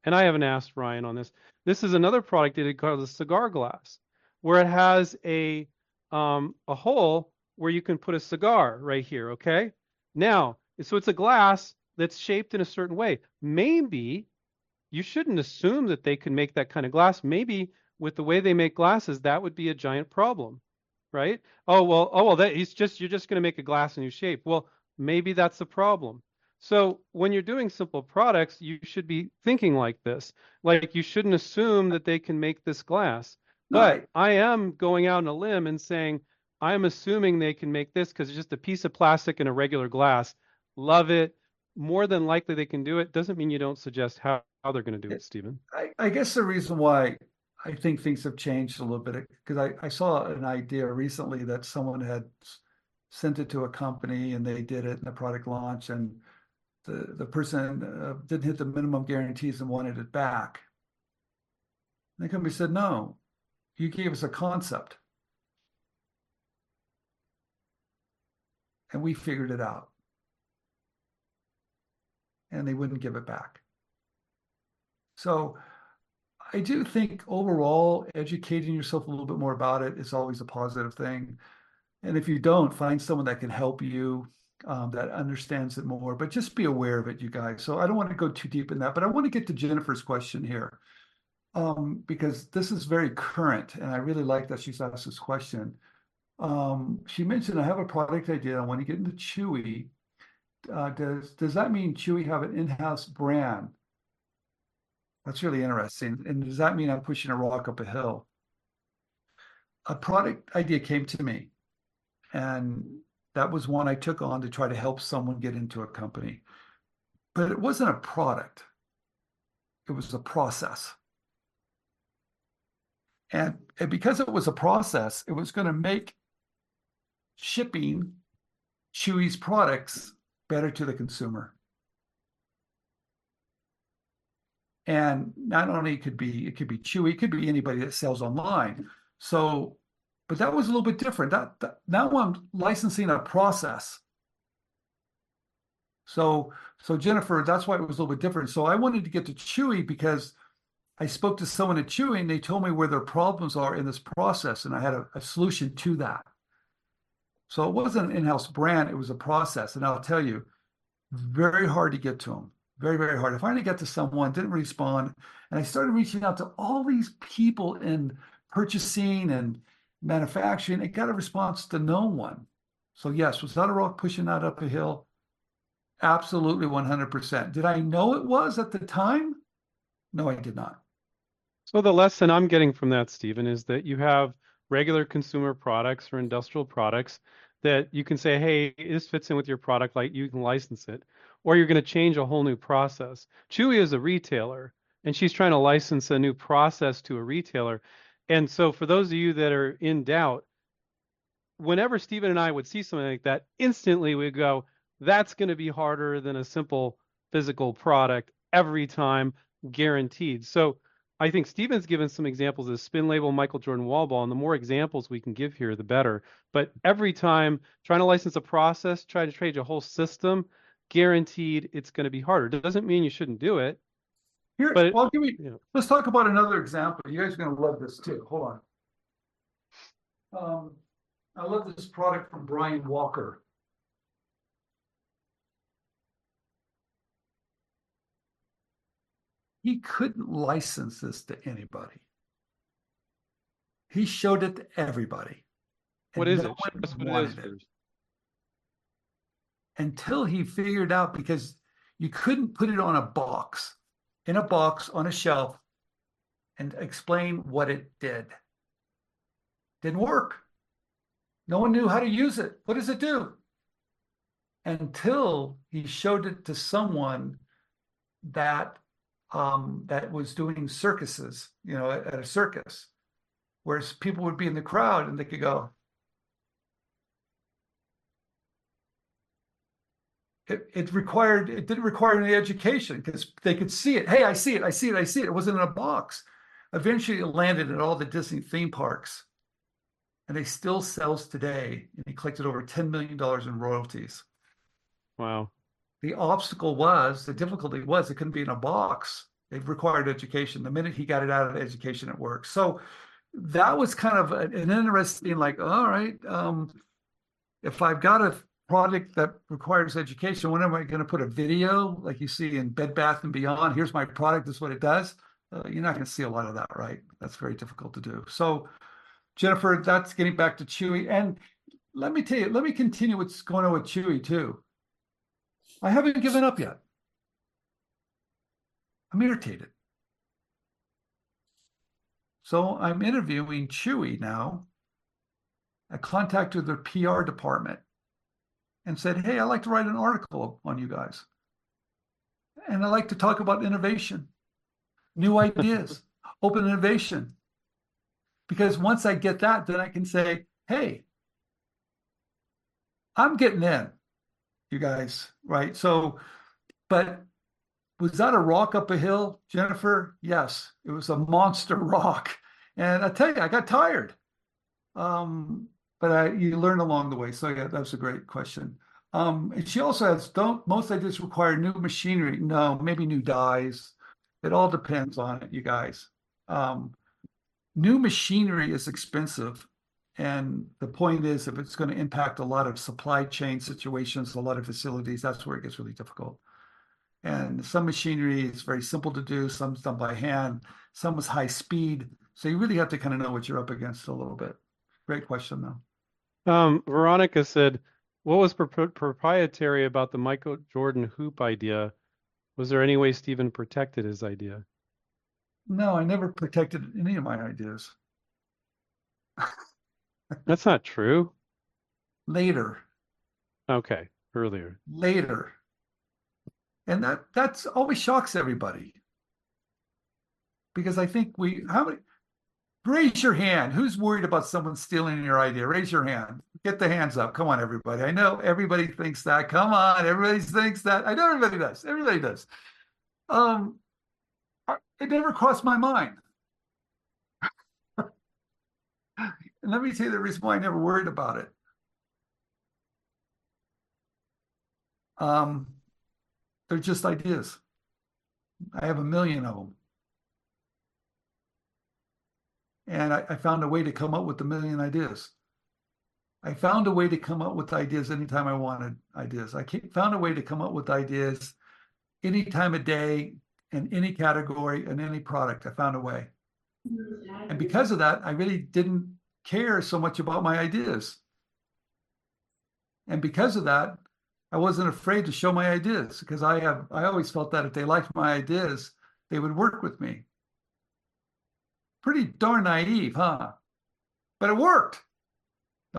and I haven't asked Ryan on this. This is another product that it called a cigar glass, where it has a um, a hole where you can put a cigar right here. Okay, now so it's a glass that's shaped in a certain way. Maybe you shouldn't assume that they can make that kind of glass. Maybe with the way they make glasses, that would be a giant problem right? Oh well, oh well, that he's just you're just going to make a glass in new shape. Well, maybe that's the problem. So when you're doing simple products, you should be thinking like this. Like you shouldn't assume that they can make this glass. But. I am going out on a limb and saying I'm assuming they can make this because it's just a piece of plastic and a regular glass. Love it. More than likely they can do it. Doesn't mean you don't suggest how, how they're going to do it, Stephen. I, I guess the reason why I think things have changed a little bit because I, I saw an idea recently that someone had sent it to a company and they did it in the product launch and the the person uh, didn't hit the minimum guarantees and wanted it back. And the company said, "No, you gave us a concept, and we figured it out." And they wouldn't give it back. So I do think overall, educating yourself a little bit more about it is always a positive thing. And if you don't, find someone that can help you, um, that understands it more. But just be aware of it, you guys. So I don't want to go too deep in that, but I want to get to Jennifer's question here um, because this is very current, and I really like that she's asked this question. Um, she mentioned, I have a product idea. I want to get into Chewy. Uh, does does that mean Chewy have an in-house brand? That's really interesting. And does that mean I'm pushing a rock up a hill? A product idea came to me, and that was one I took on to try to help someone get into a company. But it wasn't a product, it was a process. And, and because it was a process, it was going to make shipping Chewy's products better to the consumer. And not only could be it could be Chewy, it could be anybody that sells online. So, but that was a little bit different. That, that now I'm licensing a process. So, so Jennifer, that's why it was a little bit different. So I wanted to get to Chewy because I spoke to someone at Chewy and they told me where their problems are in this process, and I had a, a solution to that. So it wasn't an in-house brand; it was a process, and I'll tell you, very hard to get to them. Very, very hard. I finally got to someone, didn't respond, and I started reaching out to all these people in purchasing and manufacturing. It got a response to no one. So yes, was that a rock pushing that up a hill? Absolutely, 100%. Did I know it was at the time? No, I did not. So the lesson I'm getting from that, Stephen, is that you have regular consumer products or industrial products that you can say, hey, this fits in with your product, like you can license it, or you're going to change a whole new process. Chewy is a retailer, and she's trying to license a new process to a retailer. And so for those of you that are in doubt, whenever Stephen and I would see something like that, instantly we go, that's going to be harder than a simple physical product every time, guaranteed. So I think Stephen's given some examples of spin label Michael Jordan wall ball, and the more examples we can give here, the better. But every time trying to license a process, trying to trade a whole system, guaranteed it's going to be harder. It doesn't mean you shouldn't do it. Here, But well, give me, you know. let's talk about another example. You guys are gonna love this too. Hold on. Um, I love this product from Brian Walker. He couldn't license this to anybody. He showed it to everybody. What is no it? What it is wanted first. until he figured out because you couldn't put it on a box, in a box on a shelf, and explain what it did. Didn't work. No one knew how to use it. What does it do? Until he showed it to someone that um, that was doing circuses, you know, at, at a circus, whereas people would be in the crowd and they could go, it, it required it didn't require any education because they could see it. Hey i see it i see it i see it. It wasn't in a box. Eventually it landed at all the disney theme parks and they still sells today and he collected over 10 million dollars in royalties. Wow. The obstacle was the difficulty was it couldn't be in a box. It required education. The minute he got it out of education it worked. So that was kind of an interesting like all right um if i've got a product that requires education when am i going to put a video like you see in bed bath and beyond? Here's my product this is what it does. Uh, you're not going to see a lot of that right? That's very difficult to do. So jennifer that's getting back to chewy. And let me tell you let me continue what's going on with chewy too i haven't given up yet i'm irritated so i'm interviewing chewy now i contacted their pr department and said, Hey, I'd like to write an article on you guys. And I like to talk about innovation, new ideas, *laughs* open innovation. Because once I get that, then I can say, Hey, I'm getting in, you guys, right? So, but was that a rock up a hill, Jennifer? Yes, it was a monster *laughs* rock. And I tell you, I got tired. Um, but I, you learn along the way. So yeah, that's a great question. Um, and she also has don't most ideas require new machinery. No, maybe new dies. It all depends on it, you guys. Um, new machinery is expensive. And the point is, if it's going to impact a lot of supply chain situations, a lot of facilities, that's where it gets really difficult. And some machinery is very simple to do, some's done by hand, some is high speed. So you really have to kind of know what you're up against a little bit. Great question, though. Um, Veronica said, what was pro- proprietary about the Michael Jordan hoop idea? Was there any way Stephen protected his idea? No, I never protected any of my ideas. *laughs* That's not true. Later, Okay, earlier. later. And that that's always shocks everybody. Because I think we how many raise your hand. Who's worried about someone stealing your idea? Raise your hand. Get the hands up. Come on, everybody. I know everybody thinks that. Come on, everybody thinks that. I know everybody does. Everybody does. Um, I- it never crossed my mind. And let me tell you the reason why I never worried about it. Um, they're just ideas. I have a million of them. And I, I found a way to come up with a million ideas. I found a way to come up with ideas anytime I wanted ideas. I found a way to come up with ideas any time of day, in any category, in any product. I found a way. And because of that, I really didn't care so much about my ideas. And because of that, I wasn't afraid to show my ideas because I have I always felt that if they liked my ideas, they would work with me. Pretty darn naive, huh? But it worked.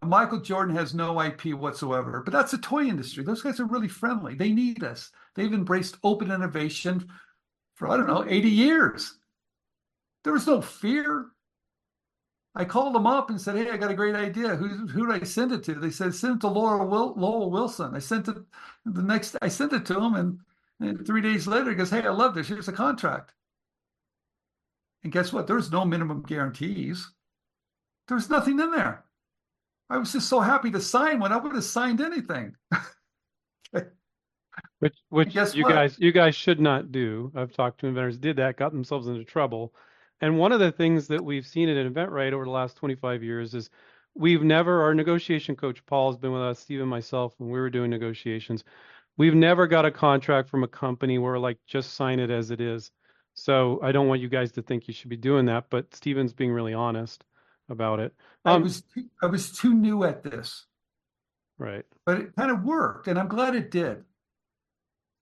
Now, Michael Jordan has no IP whatsoever, but that's the toy industry. Those guys are really friendly. They need us. They've embraced open innovation for I don't know 80 years. There was no fear. I called them up and said, "Hey, I got a great idea. Who who do I send it to?" They said, "Send it to Laura Wil- Lowell Wilson." I sent it the next. I sent it to him, and, and three days later, he goes, "Hey, I love this. Here's a contract." And guess what? There's no minimum guarantees. There's nothing in there. I was just so happy to sign one. I would have signed anything. *laughs* Which which you what? guys you guys should not do. I've talked to inventors did that, got themselves into trouble. And one of the things that we've seen at InventRight over the last 25 years is we've never our negotiation coach Paul has been with us, Steve and myself when we were doing negotiations. We've never got a contract from a company where like just sign it as it is. So I don't want you guys to think you should be doing that, but Stephen's being really honest about it. I Um, was too, I was too new at this. right. but it kind of worked and i'm glad it did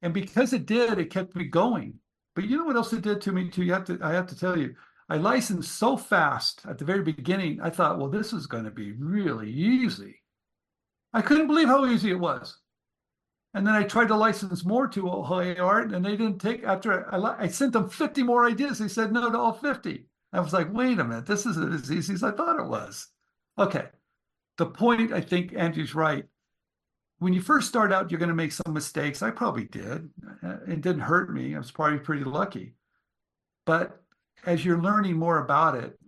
and because it did it kept me going but you know what else it did to me too? You have to i have to tell you i licensed so fast at the very beginning i thought well this is going to be really easy. I couldn't believe how easy it was. And then i tried to license more to Ohio art and they didn't take after I, I, I sent them 50 more ideas they said no to all 50 i was like wait a minute this isn't as easy as i thought it was. Okay. The point i think andrew's right when you first start out, you're going to make some mistakes. I probably did. Uh, It didn't hurt me. I was probably pretty lucky. But as you're learning more about it,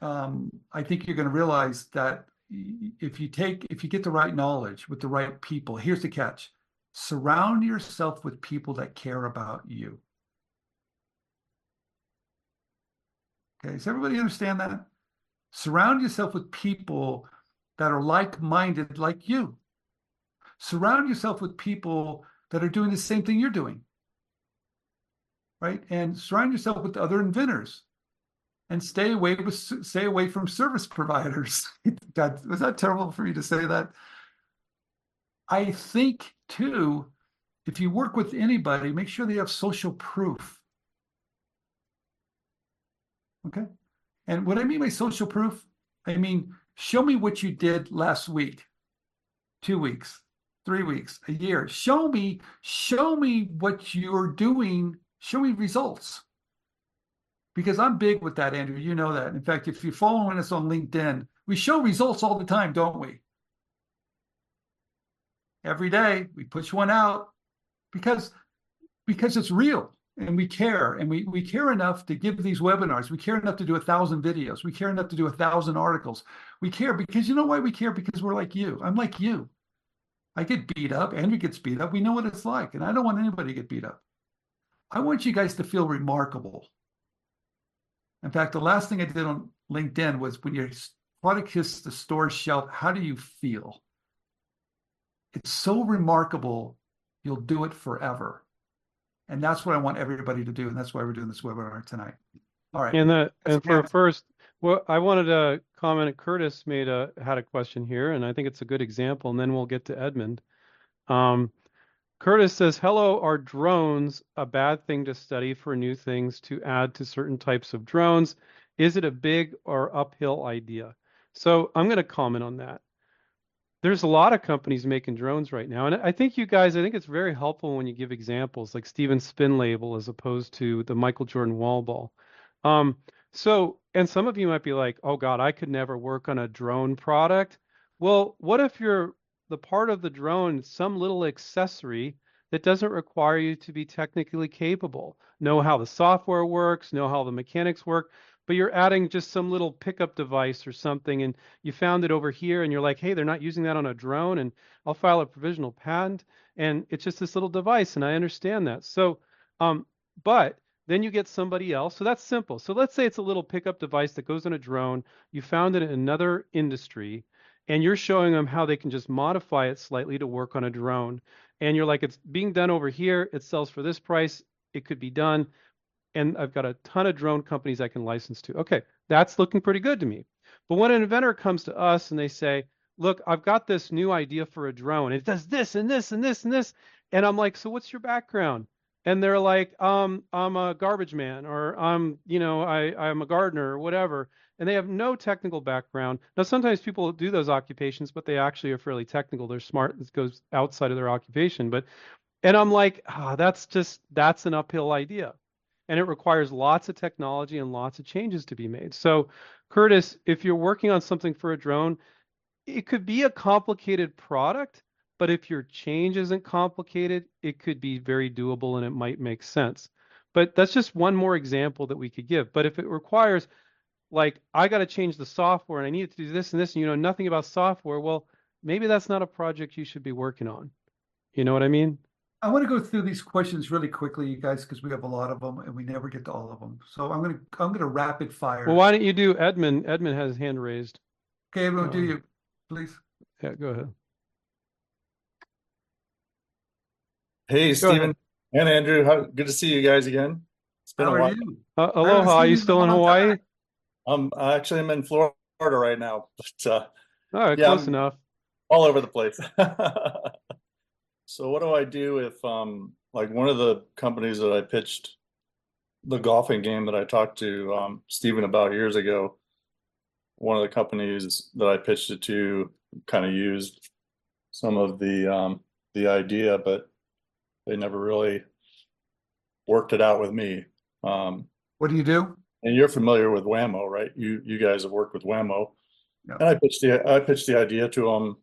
um, I think you're going to realize that if you take, if you get the right knowledge with the right people, here's the catch surround yourself with people that care about you. Okay, does everybody understand that? Surround yourself with people that are like minded like you surround yourself with people that are doing the same thing you're doing right? And surround yourself with other inventors and stay away with stay away from service providers. *laughs* God was that terrible for me to say that? I think too if you work with anybody make sure they have social proof. Okay? And what i mean by social proof i mean show me what you did last week two weeks three weeks, a year. Show me, show me what you're doing. Show me results. Because I'm big with that, Andrew. You know that. In fact, if you're following us on LinkedIn, we show results all the time, don't we? Every day we push one out because because it's real and we care and we, we care enough to give these webinars. We care enough to do a thousand videos. We care enough to do a thousand articles. We care because you know why we care? Because we're like you. I'm like you. I get beat up. Andrew gets beat up. We know what it's like, and I don't want anybody to get beat up. I want you guys to feel remarkable. In fact, the last thing I did on LinkedIn was when your product hits the store shelf, how do you feel? It's so remarkable, you'll do it forever. And that's what I want everybody to do. And that's why we're doing this webinar tonight. All right. And the and for Ken. first, well, I wanted to comment. Curtis made a had a question here, and I think it's a good example. And then we'll get to Edmund. Um, Curtis says, "Hello, are drones a bad thing to study for new things to add to certain types of drones? Is it a big or uphill idea?" So I'm going to comment on that. There's a lot of companies making drones right now, and I think you guys, I think it's very helpful when you give examples like Stephen Spin Label as opposed to the Michael Jordan wall ball. Um, so, and some of you might be like, "Oh God, I could never work on a drone product." Well, what if you're the part of the drone, some little accessory that doesn't require you to be technically capable, know how the software works, know how the mechanics work, but you're adding just some little pickup device or something, and you found it over here, and you're like, hey, they're not using that on a drone, and I'll file a provisional patent, and it's just this little device, and I understand that. So, um, but then you get somebody else. So that's simple. So let's say it's a little pickup device that goes on a drone. You found it in another industry and you're showing them how they can just modify it slightly to work on a drone. And you're like, it's being done over here. It sells for this price. It could be done. And I've got a ton of drone companies I can license to. Okay, that's looking pretty good to me. But when an inventor comes to us and they say, look, I've got this new idea for a drone. It does this and this and this and this. And I'm like, so what's your background? And they're like, um, I'm a garbage man, or I'm, you know, I, I'm a gardener, or whatever and they have no technical background. Now, sometimes people do those occupations, but they actually are fairly technical. They're smart. This goes outside of their occupation. But, and I'm like, ah, that's just, that's an uphill idea. And it requires lots of technology and lots of changes to be made. So, Curtis, if you're working on something for a drone, it could be a complicated product, but if your change isn't complicated, it could be very doable and it might make sense. But that's just one more example that we could give. But if it requires like I got to change the software and I need to do this and this and you know nothing about software, well, maybe that's not a project you should be working on. You know what I mean? I want to go through these questions really quickly, you guys, because we have a lot of them and we never get to all of them. So I'm gonna I'm gonna rapid fire. Well, why don't you do Edmund? Edmund has his hand raised. Okay, do um, you please? Yeah, go ahead. Hey, Go Stephen and Andrew, how good to see you guys again. It's been How a are while. you? Uh, aloha, are you you still in long Hawaii? time. Um, actually, I'm in Florida right now, *laughs* but uh, All right, Yeah, close I'm- enough. all over the place. *laughs* So, what do I do if, um, like one of the companies that I pitched the golfing game that I talked to um, Stephen about years ago, one of the companies that I pitched it to kind of used some of the um, the idea, but they never really worked it out with me. Um, What do you do? and you're familiar with Wham-O, right? You you guys have worked with Wham-O. And I pitched the I pitched the idea to them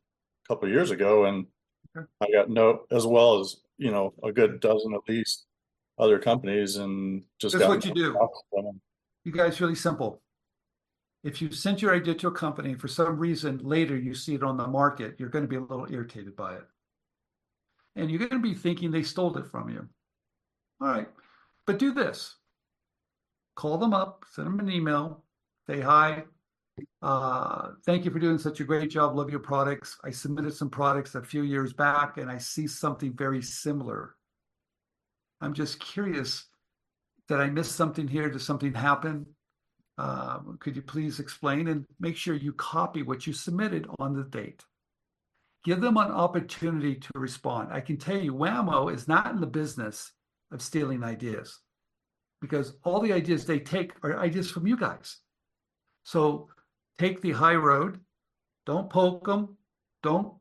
a couple of years ago and Okay. I got no as well as, you know, a good dozen at least other companies and just Here's what you do. response from them. You guys, really simple. If you sent your idea to a company and for some reason later you see it on the market, you're going to be a little irritated by it. And you're going to be thinking they stole it from you. All right. But do this call them up, send them an email, say hi. Uh, thank you for doing such a great job. Love your products. I submitted some products a few years back and I see something very similar. I'm just curious did I miss something here? Did something happen? Um, could you please explain and make sure you copy what you submitted on the date? Give them an opportunity to respond. I can tell you, Wham-O is not in the business of stealing ideas because all the ideas they take are ideas from you guys. So take the high road, don't poke them, don't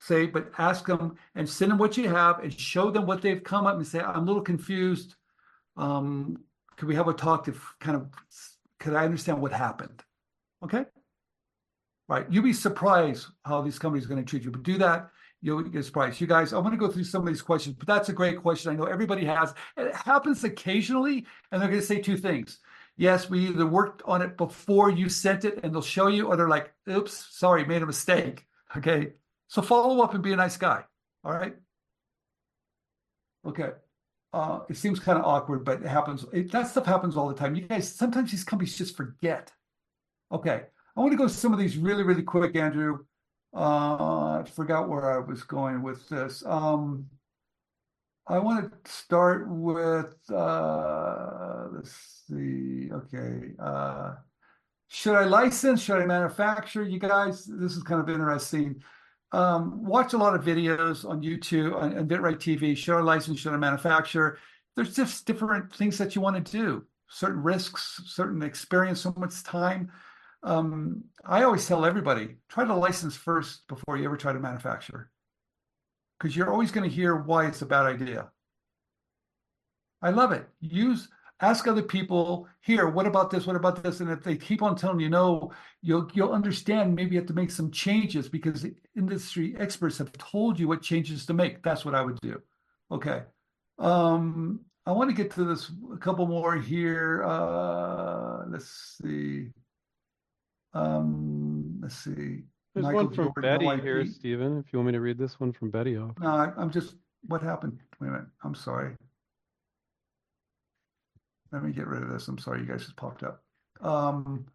say, but ask them and send them what you have and show them what they've come up and say, I'm a little confused. Um, could we have a talk to kind of could I understand what happened? Okay. Right. You'll be surprised how these companies are going to treat you, but do that. You'll get surprised. You guys, I'm going to go through some of these questions, but that's a great question. I know everybody has. It happens occasionally, and they're going to say two things. Yes, we either worked on it before you sent it, and they'll show you, or they're like, oops, sorry, made a mistake. Okay. So follow up and be a nice guy. All right. Okay. Uh, it seems kind of awkward, but it happens. It, that stuff happens all the time. You guys, sometimes these companies just forget. Okay. I want to go to some of these really, really quick, Andrew. Uh, I forgot where I was going with this. Um, I want to start with, uh, let's see. Okay. Uh, should I license? Should I manufacture? You guys, this is kind of interesting. Um, watch a lot of videos on YouTube and InventRight TV. Should I license? Should I manufacture? There's just different things that you want to do. Certain risks, certain experience, so much time. Um, I always tell everybody try to license first before you ever try to manufacture, because you're always going to hear why it's a bad idea. I love it. Use ask other people here what about this? What about this? And if they keep on telling you no you'll you'll understand maybe you have to make some changes because industry experts have told you what changes to make. That's what i would do. Okay. Um i want to get to this a couple more here. Uh let's see um let's see There's Michael one from Jordan, Betty no here, Stephen, if you want me to read this one from Betty off. no I, i'm just what happened wait a minute i'm sorry let me get rid of this. I'm sorry, you guys just popped up. Um,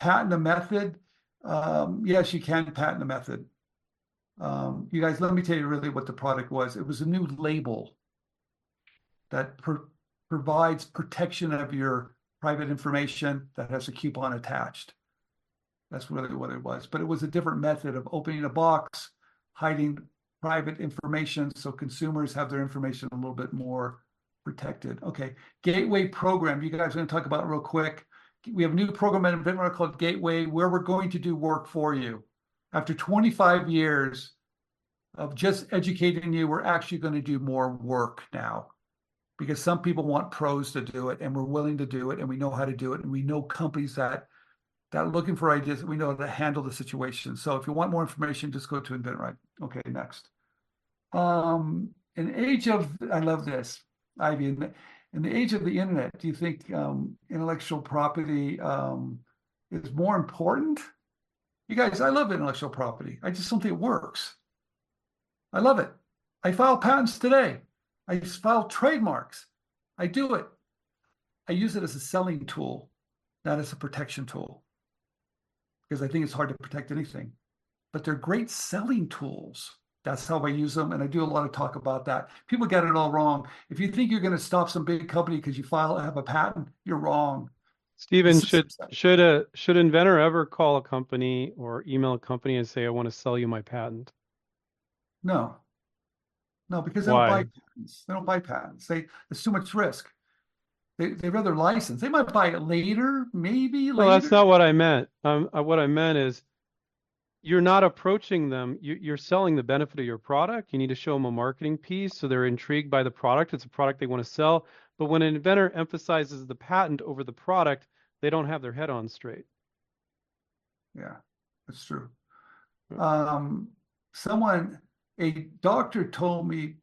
patent a method. Um, yes, you can patent a method. Um, you guys, let me tell you really what the product was. It was a new label that pro- provides protection of your private information that has a coupon attached. That's really what it was. But it was a different method of opening a box, hiding private information so consumers have their information a little bit more protected. Okay, Gateway program. You guys are going to talk about real quick. We have a new program at InventRight called Gateway, where we're going to do work for you. After 25 years of just educating you, we're actually going to do more work now because some people want pros to do it and we're willing to do it and we know how to do it and we know companies that that looking for ideas we know how to handle the situation. So if you want more information just go to InventRight okay next. Um in age of i love this ivy. In the, in the age of the internet do you think um, intellectual property um, is more important? You guys i love intellectual property. I just don't think it works. I love it. I file patents today. I file trademarks. I do it. I use it as a selling tool, not as a protection tool, because I think it's hard to protect anything. But they're great selling tools. That's how I use them, and I do a lot of talk about that. People get it all wrong. If you think you're going to stop some big company because you file have a patent, you're wrong. Is- should should a should inventor ever call a company or email a company and say, I want to sell you my patent? No, no, because they Why? don't buy patents. They don't buy patents. They there's too much risk. They they rather license. They might buy it later, maybe Well, later. that's not what I meant. Um, uh, what I meant is you're not approaching them. You, you're selling the benefit of your product. You need to show them a marketing piece so they're intrigued by the product. It's a product they want to sell. But when an inventor emphasizes the patent over the product, they don't have their head on straight. Yeah, that's true. Um, someone, a doctor told me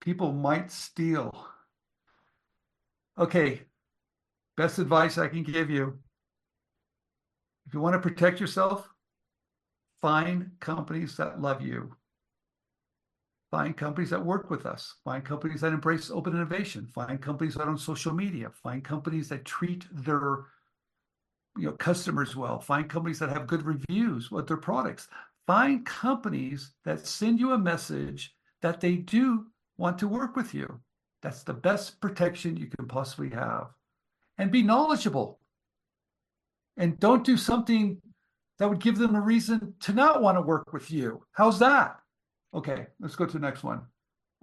people might steal. Okay, best advice I can give you. If you want to protect yourself, find companies that love you. Find companies that work with us. Find companies that embrace open innovation. Find companies that are on social media. Find companies that treat their you know customers well find companies that have good reviews with their products find companies that send you a message that they do want to work with you that's the best protection you can possibly have. And be knowledgeable. And don't do something that would give them a reason to not want to work with you. How's that? Okay let's go to the next one.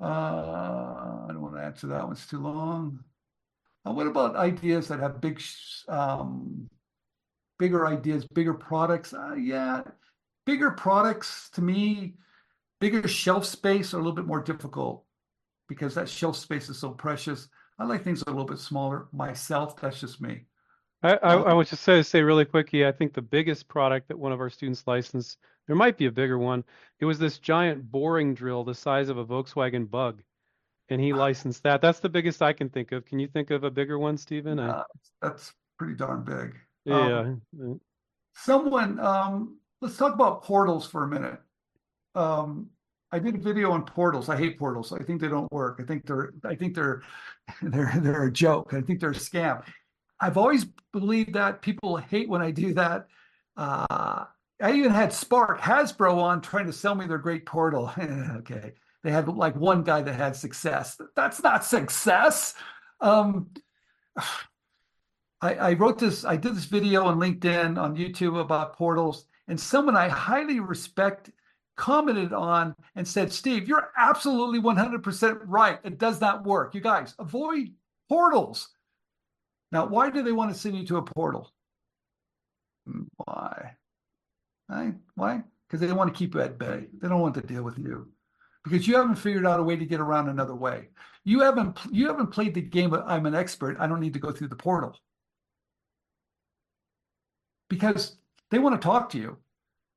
Uh i don't want to answer that one's too long. Uh, what about ideas that have big um, bigger ideas, bigger products. Uh, yeah, bigger products to me, bigger shelf space are a little bit more difficult because that shelf space is so precious. I like things a little bit smaller myself. That's just me. I, I, Um, I would just say, say really quickly, I think the biggest product that one of our students licensed, there might be a bigger one. It was this giant boring drill the size of a Volkswagen Bug. And he licensed that. That's the biggest I can think of. Can you think of a bigger one, Stephen? Uh, that's pretty darn big. um, yeah. Someone, um, let's talk about portals for a minute. Um, I did a video on portals. I hate portals. I think they don't work. I think they're I think they're *laughs* they're they're a joke. I think they're a scam. I've always believed that people hate when I do that. Uh, I even had Spark Hasbro on trying to sell me their great portal. *laughs* okay, they had like one guy that had success. That's not success. Um, *sighs* I, I wrote this. I did this video on LinkedIn, on YouTube about portals, and someone I highly respect commented on and said, "Steve, you're absolutely 100% right. It does not work. You guys avoid portals." Now, why do they want to send you to a portal? Hmm, why? Why? Because they want to keep you at bay. They don't want to deal with you because you haven't figured out a way to get around another way. You haven't you haven't played the game of I'm an expert. I don't need to go through the portal. Because they want to talk to you,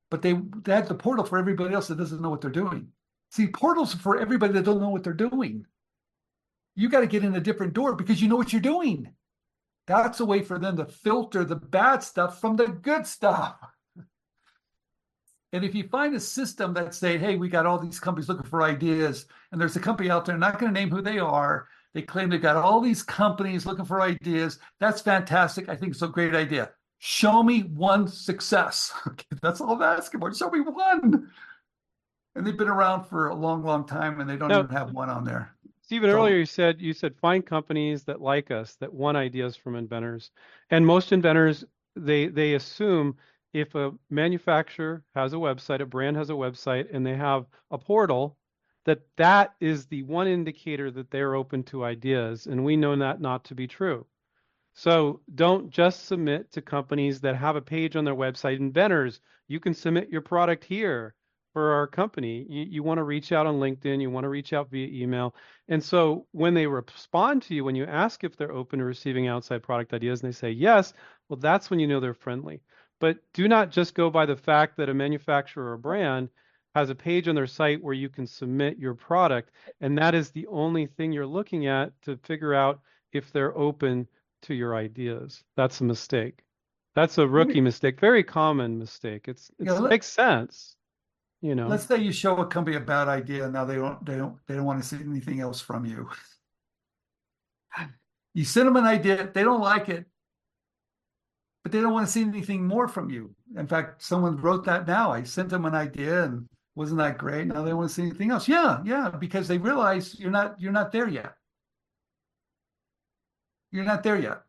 but they, they have the portal for everybody else that doesn't know what they're doing. See, portals for everybody that don't know what they're doing. You got to get in a different door because you know what you're doing. That's a way for them to filter the bad stuff from the good stuff. *laughs* And if you find a system that say, hey, we got all these companies looking for ideas, and there's a company out there, not going to name who they are, they claim they've got all these companies looking for ideas. That's fantastic. I think it's a great idea. Show me one success. *laughs* Okay, that's all I'm asking for. Show me one. And they've been around for a long, long time, and they don't No. even have one on there. Stephen, So- earlier you said you said find companies that like us that want ideas from inventors, and most inventors they they assume if a manufacturer has a website, a brand has a website, and they have a portal, that that is the one indicator that they're open to ideas, and we know that not to be true. So don't just submit to companies that have a page on their website. Inventors, you can submit your product here for our company. You, you want to reach out on LinkedIn, you want to reach out via email. And so when they respond to you, when you ask if they're open to receiving outside product ideas and they say yes, well, that's when you know they're friendly. But do not just go by the fact that a manufacturer or brand has a page on their site where you can submit your product, and that is the only thing you're looking at to figure out if they're open to your ideas. That's a mistake. That's a rookie mistake, very common mistake. It's Yeah, it let- makes sense, you know. Let's say you show a company a bad idea, and now they don't they don't they don't want to see anything else from you. You send them an idea, they don't like it, but they don't want to see anything more from you. In fact, someone wrote that now. I sent them an idea and wasn't that great? Now they don't want to see anything else. Yeah, yeah, because they realize you're not you're not there yet. You're not there yet.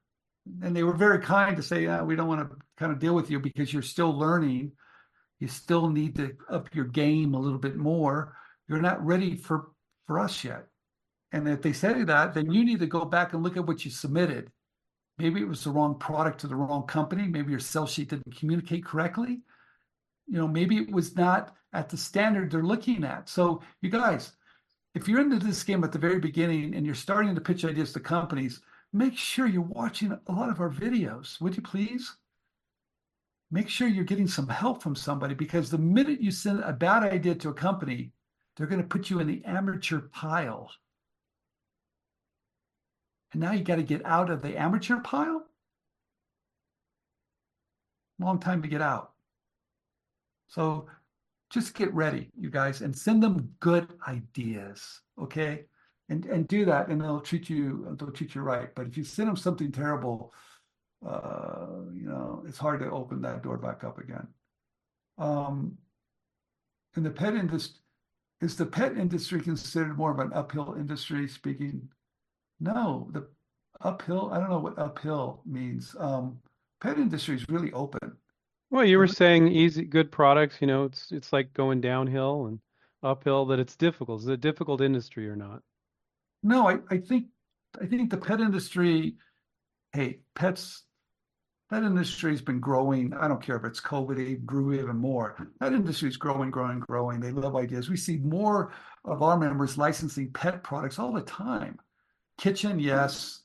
And they were very kind to say, yeah, we don't want to kind of deal with you because you're still learning you still need to up your game a little bit more. You're not ready for for us yet. And if they say that, then you need to go back and look at what you submitted. Maybe it was the wrong product to the wrong company. Maybe your sell sheet didn't communicate correctly. You know, maybe it was not at the standard they're looking at. So, you guys, if you're into this game at the very beginning and you're starting to pitch ideas to companies, make sure you're watching a lot of our videos. Would you please? make sure you're getting some help from somebody because the minute you send a bad idea to a company, they're going to put you in the amateur pile. And now you got to get out of the amateur pile. Long time to get out. So just get ready, you guys, and send them good ideas. Okay. And and do that, and they'll treat you they'll treat you right. But if you send them something terrible, uh, you know, it's hard to open that door back up again. Um, in the pet industry, is the pet industry considered more of an uphill industry? Speaking, no, the uphill. I don't know what uphill means. Um, pet industry is really open. Well, you were saying easy, good products, you know, it's it's like going downhill and uphill, that it's difficult. Is it a difficult industry or not? No, I, I think I think the pet industry, hey, pets, that industry has been growing. I don't care if it's COVID, it grew even more. That industry is growing, growing, growing. They love ideas. We see more of our members licensing pet products all the time. Kitchen, yes.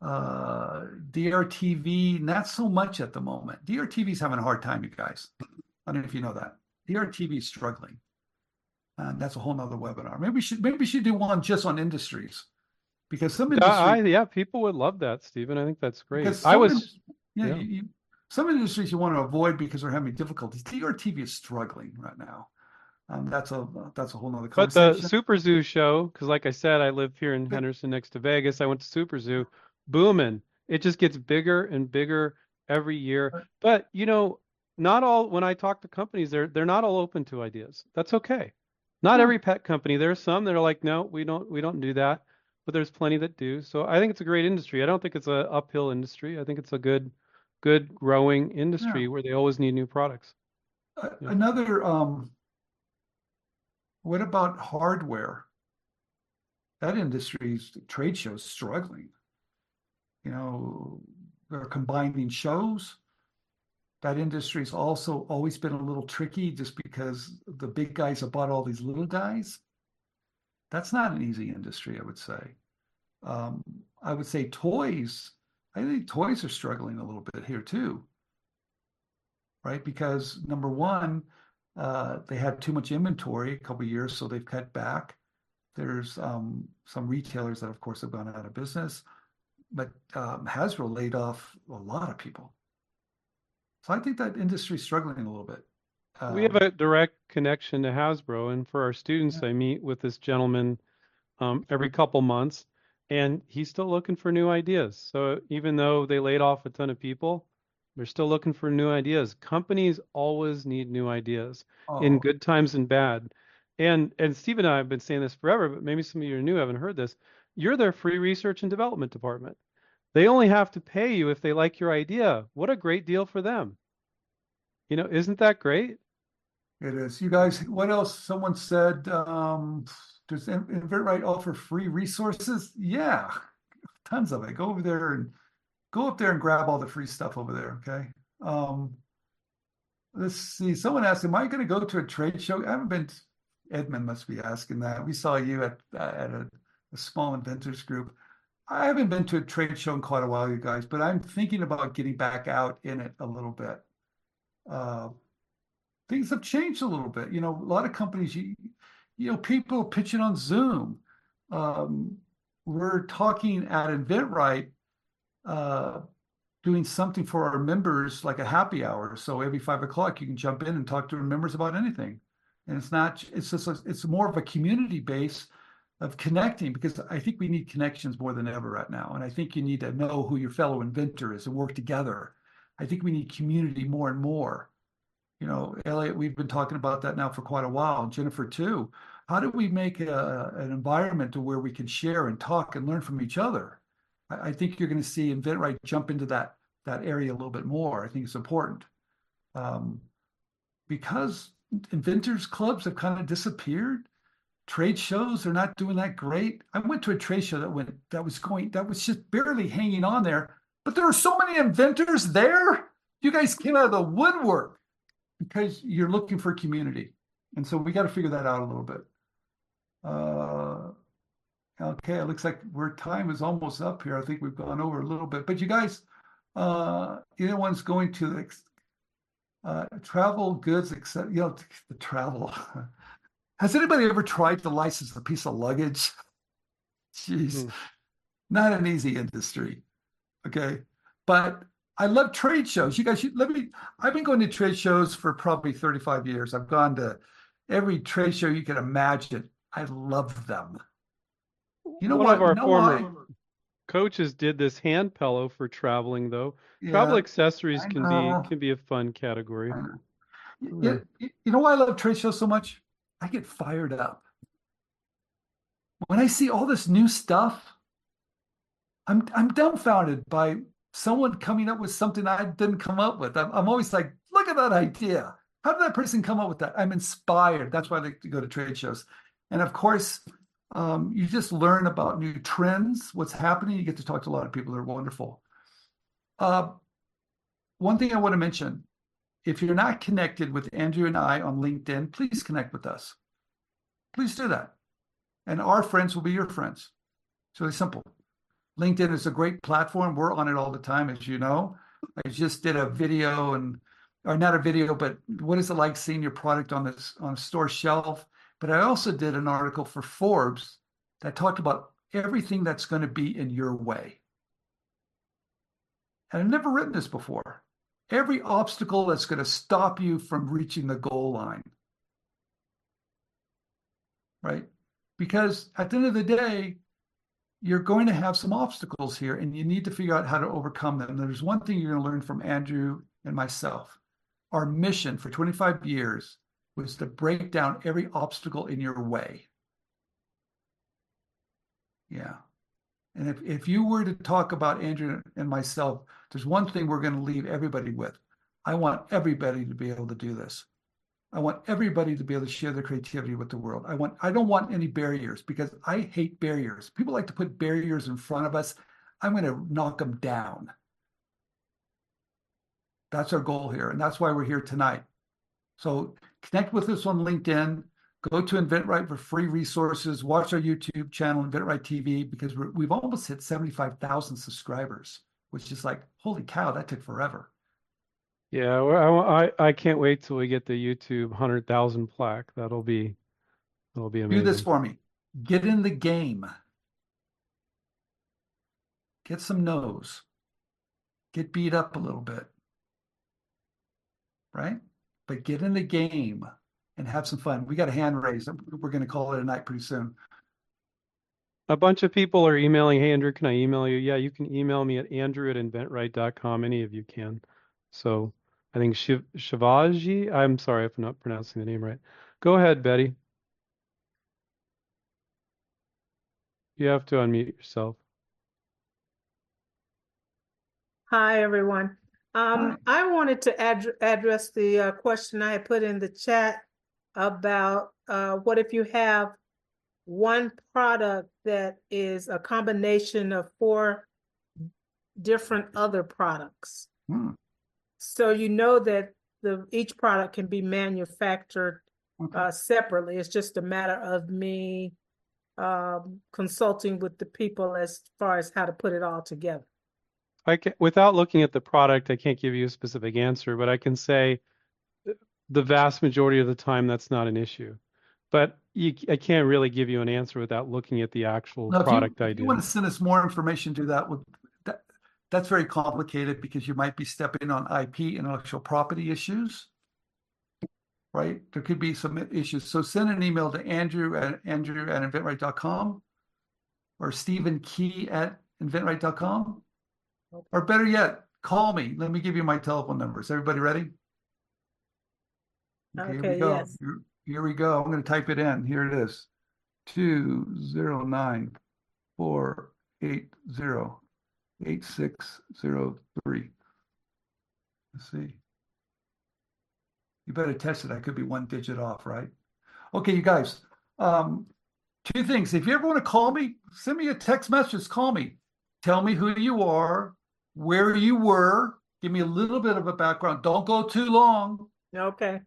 Uh, DRTV, not so much at the moment. DRTV is having a hard time, you guys. I don't know if you know that. DRTV is struggling. And that's a whole nother webinar. Maybe we should maybe we should do one just on industries. Because some industries I, yeah, people would love that, Stephen. I think that's great. I was, yeah, yeah. You, you, some industries you want to avoid because they're having difficulties. DRTV is struggling right now. Um, that's a that's a whole nother But the. Super Zoo show, because like I said, I live here in Henderson next to Vegas. I went to Super Zoo, booming. It just gets bigger and bigger every year. But you know, not all when I talk to companies, they're they're not all open to ideas. That's okay. Not every pet company. There are some that are like, no, we don't we don't do that. But there's plenty that do. So I think it's a great industry. I don't think it's an uphill industry. I think it's a good good growing industry where they always need new products. Yeah. Another, um, what about hardware? That industry's trade shows struggling. You know, they're combining shows. That industry's also always been a little tricky just because the big guys have bought all these little guys. That's not an easy industry, I would say. Um, I would say toys, I think toys are struggling a little bit here too right? Because number one, uh, they had too much inventory a couple years, so they've cut back. There's um, some retailers that, of course, have gone out of business, but um, Hasbro laid off a lot of people. So I think that industry's struggling a little bit. We have Um, a direct connection to Hasbro, and for our students, I meet with this gentleman um, every couple months, and he's still looking for new ideas. So even though they laid off a ton of people, they're still looking for new ideas. Companies always need new ideas in oh, good times and bad. And and Steve and I have been saying this forever, but maybe some of you are new haven't heard this. You're their free research and development department. They only have to pay you if they like your idea. What a great deal for them. You know, isn't that great? It is. You guys, what else? Someone said, um, does In- InventRight offer free resources? Yeah, tons of it. Go over there and go up there and grab all the free stuff over there. Okay. Um, let's see. Someone asked, "Am I going to go to a trade show?" I haven't been. Edmund must be asking that. We saw you at at a, a small inventors group. I haven't been to a trade show in quite a while, you guys, but I'm thinking about getting back out in it a little bit. Uh, things have changed a little bit. You know, a lot of companies, you, you know, people pitching on Zoom. Um, we're talking at InventRight, uh, doing something for our members like a happy hour. So every five o'clock, you can jump in and talk to our members about anything. And it's not, it's just, a, it's more of a community base of connecting because I think we need connections more than ever right now. And I think you need to know who your fellow inventor is and work together. I think we need community more and more. You know, Elliot, we've been talking about that now for quite a while. Jennifer too. How do we make a, an environment to where we can share and talk and learn from each other? I, I think you're going to see InventRight jump into that that area a little bit more. I think it's important um, because inventors clubs have kind of disappeared. Trade shows are not doing that great. I went to a trade show that went that was going that was just barely hanging on there, but there are so many inventors there. You guys came out of the woodwork because you're looking for community. And so we got to figure that out a little bit. Uh, okay, it looks like we're time is almost up here. I think we've gone over a little bit, but you guys, uh, anyone's going to the uh, travel goods, except you know the travel. *laughs* Has anybody ever tried to license a piece of luggage? Jeez, Hmm. not an easy industry. Okay, but I love trade shows. You guys, should, let me. I've been going to trade shows for probably 35 years. I've gone to every trade show you can imagine. I love them. You know One what? of our You know former why? coaches did this hand pillow for traveling, though. Yeah, Travel accessories can be can be a fun category. I know. Y- y- you know why I love trade shows so much? I get fired up. When I see all this new stuff, I'm I'm dumbfounded by someone coming up with something I didn't come up with. I'm, I'm always like, look at that idea. How did that person come up with that? I'm inspired. That's why I like to go to trade shows. And of course, um, you just learn about new trends, what's happening. You get to talk to a lot of people. They're wonderful. Uh, one thing I want to mention if you're not connected with Andrew and I on LinkedIn, please connect with us. Please do that. And our friends will be your friends. It's really simple. LinkedIn is a great platform. We're on it all the time, as you know. I just did a video and or not a video, but what is it like seeing your product on this on a store shelf? But I also did an article for Forbes that talked about everything that's going to be in your way. And I've never written this before every obstacle that's going to stop you from reaching the goal line. right? Because at the end of the day, you're going to have some obstacles here and you need to figure out how to overcome them. There's one thing you're going to learn from Andrew and myself. Our mission for 25 years was to break down every obstacle in your way. Yeah. And if, if you were to talk about Andrew and myself, there's one thing we're going to leave everybody with. I want everybody to be able to do this. I want everybody to be able to share their creativity with the world. I want I don't want any barriers because I hate barriers. People like to put barriers in front of us. I'm going to knock them down. That's our goal here, and that's why we're here tonight. So connect with us on LinkedIn. Go to InventRight for free resources. Watch our YouTube channel, InventRight TV, because we've almost hit 75,000 subscribers, which is like, holy cow, that took forever. Yeah, well, I, I I can't wait till we get the YouTube 100,000 plaque. That'll be that'll be amazing. Do this for me. Get in the game. Get some nose. Get beat up a little bit. Right? But get in the game and have some fun. We got a hand raised. We're going to call it a night pretty soon. A bunch of people are emailing, "Hey Andrew, can I email you?" Yeah, you can email me at andrew at inventright.com. Any of you can. So I think Shiv Shivaji, I'm sorry if I'm not pronouncing the name right. Go ahead, Betty. You have to unmute yourself. Hi, everyone. Um, I wanted to ad address the uh, question I had put in the chat about uh, what if you have one product that is a combination of four different other products. Hmm. So you know that the each product can be manufactured Okay. uh, separately. It's just a matter of me um, consulting with the people as far as how to put it all together. I can, without looking at the product, I can't give you a specific answer, but I can say uh, the vast majority of the time that's not an issue. But you, I can't really give you an answer without looking at the actual Now, if you- product if idea. you want to send us more information, do that with that. That's very complicated because you might be stepping on IP, intellectual property issues. Right? There could be some issues. So send an email to Andrew at Andrew at inventright.com or Stephen Key at inventright.com. Or better yet, call me. Let me give you my telephone numbers. Everybody ready? here we Okay, go. yes. Here, here we go. I'm going to type it in. Here it is. Two zero nine four eight zero eight six zero three. Let's see. You better test it. I could be one digit off, right? Okay, you guys. Um, two things. If you ever want to call me, send me a text message. Call me. Tell me who you are, where you were. Give me a little bit of a background. Don't go too long, Okay.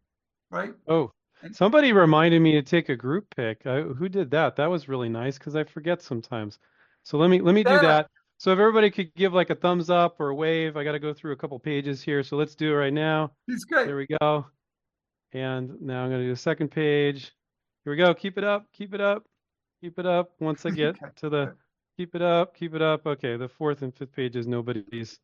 right? Oh, And- somebody reminded me to take a group pic. I, who did that? That was really nice because I forget sometimes. So let me let me do that. So if everybody could give like a thumbs up or a wave, I got to go through a couple pages here. So let's do it right now. It's great. There we go. And now I'm going to do the second page. Here we go. Keep it up. Keep it up. Keep it up. Once I get Okay, to the keep it up. Keep it up. Okay, the fourth and fifth pages nobody's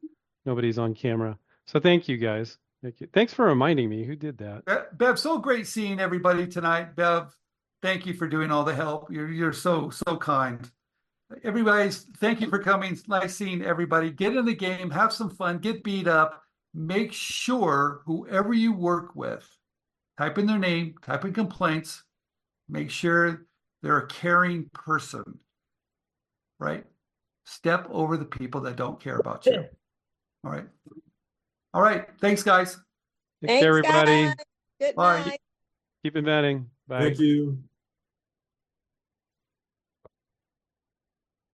nobody's on camera. So thank you guys. Thank you. Thanks for reminding me. Who did that? Bev, so great seeing everybody tonight. Bev, thank you for doing all the help. You're you're so so kind. Everybody's thank you for coming. It's nice seeing everybody. Get in the game, have some fun, get beat up. Make sure whoever you work with, type in their name, type in complaints. Make sure they're a caring person. Right? Step over the people that don't care about you. All right. All right. Thanks, guys. Thanks, everybody. guys. Good Bye. night. Keep inventing. Bye. Thank you.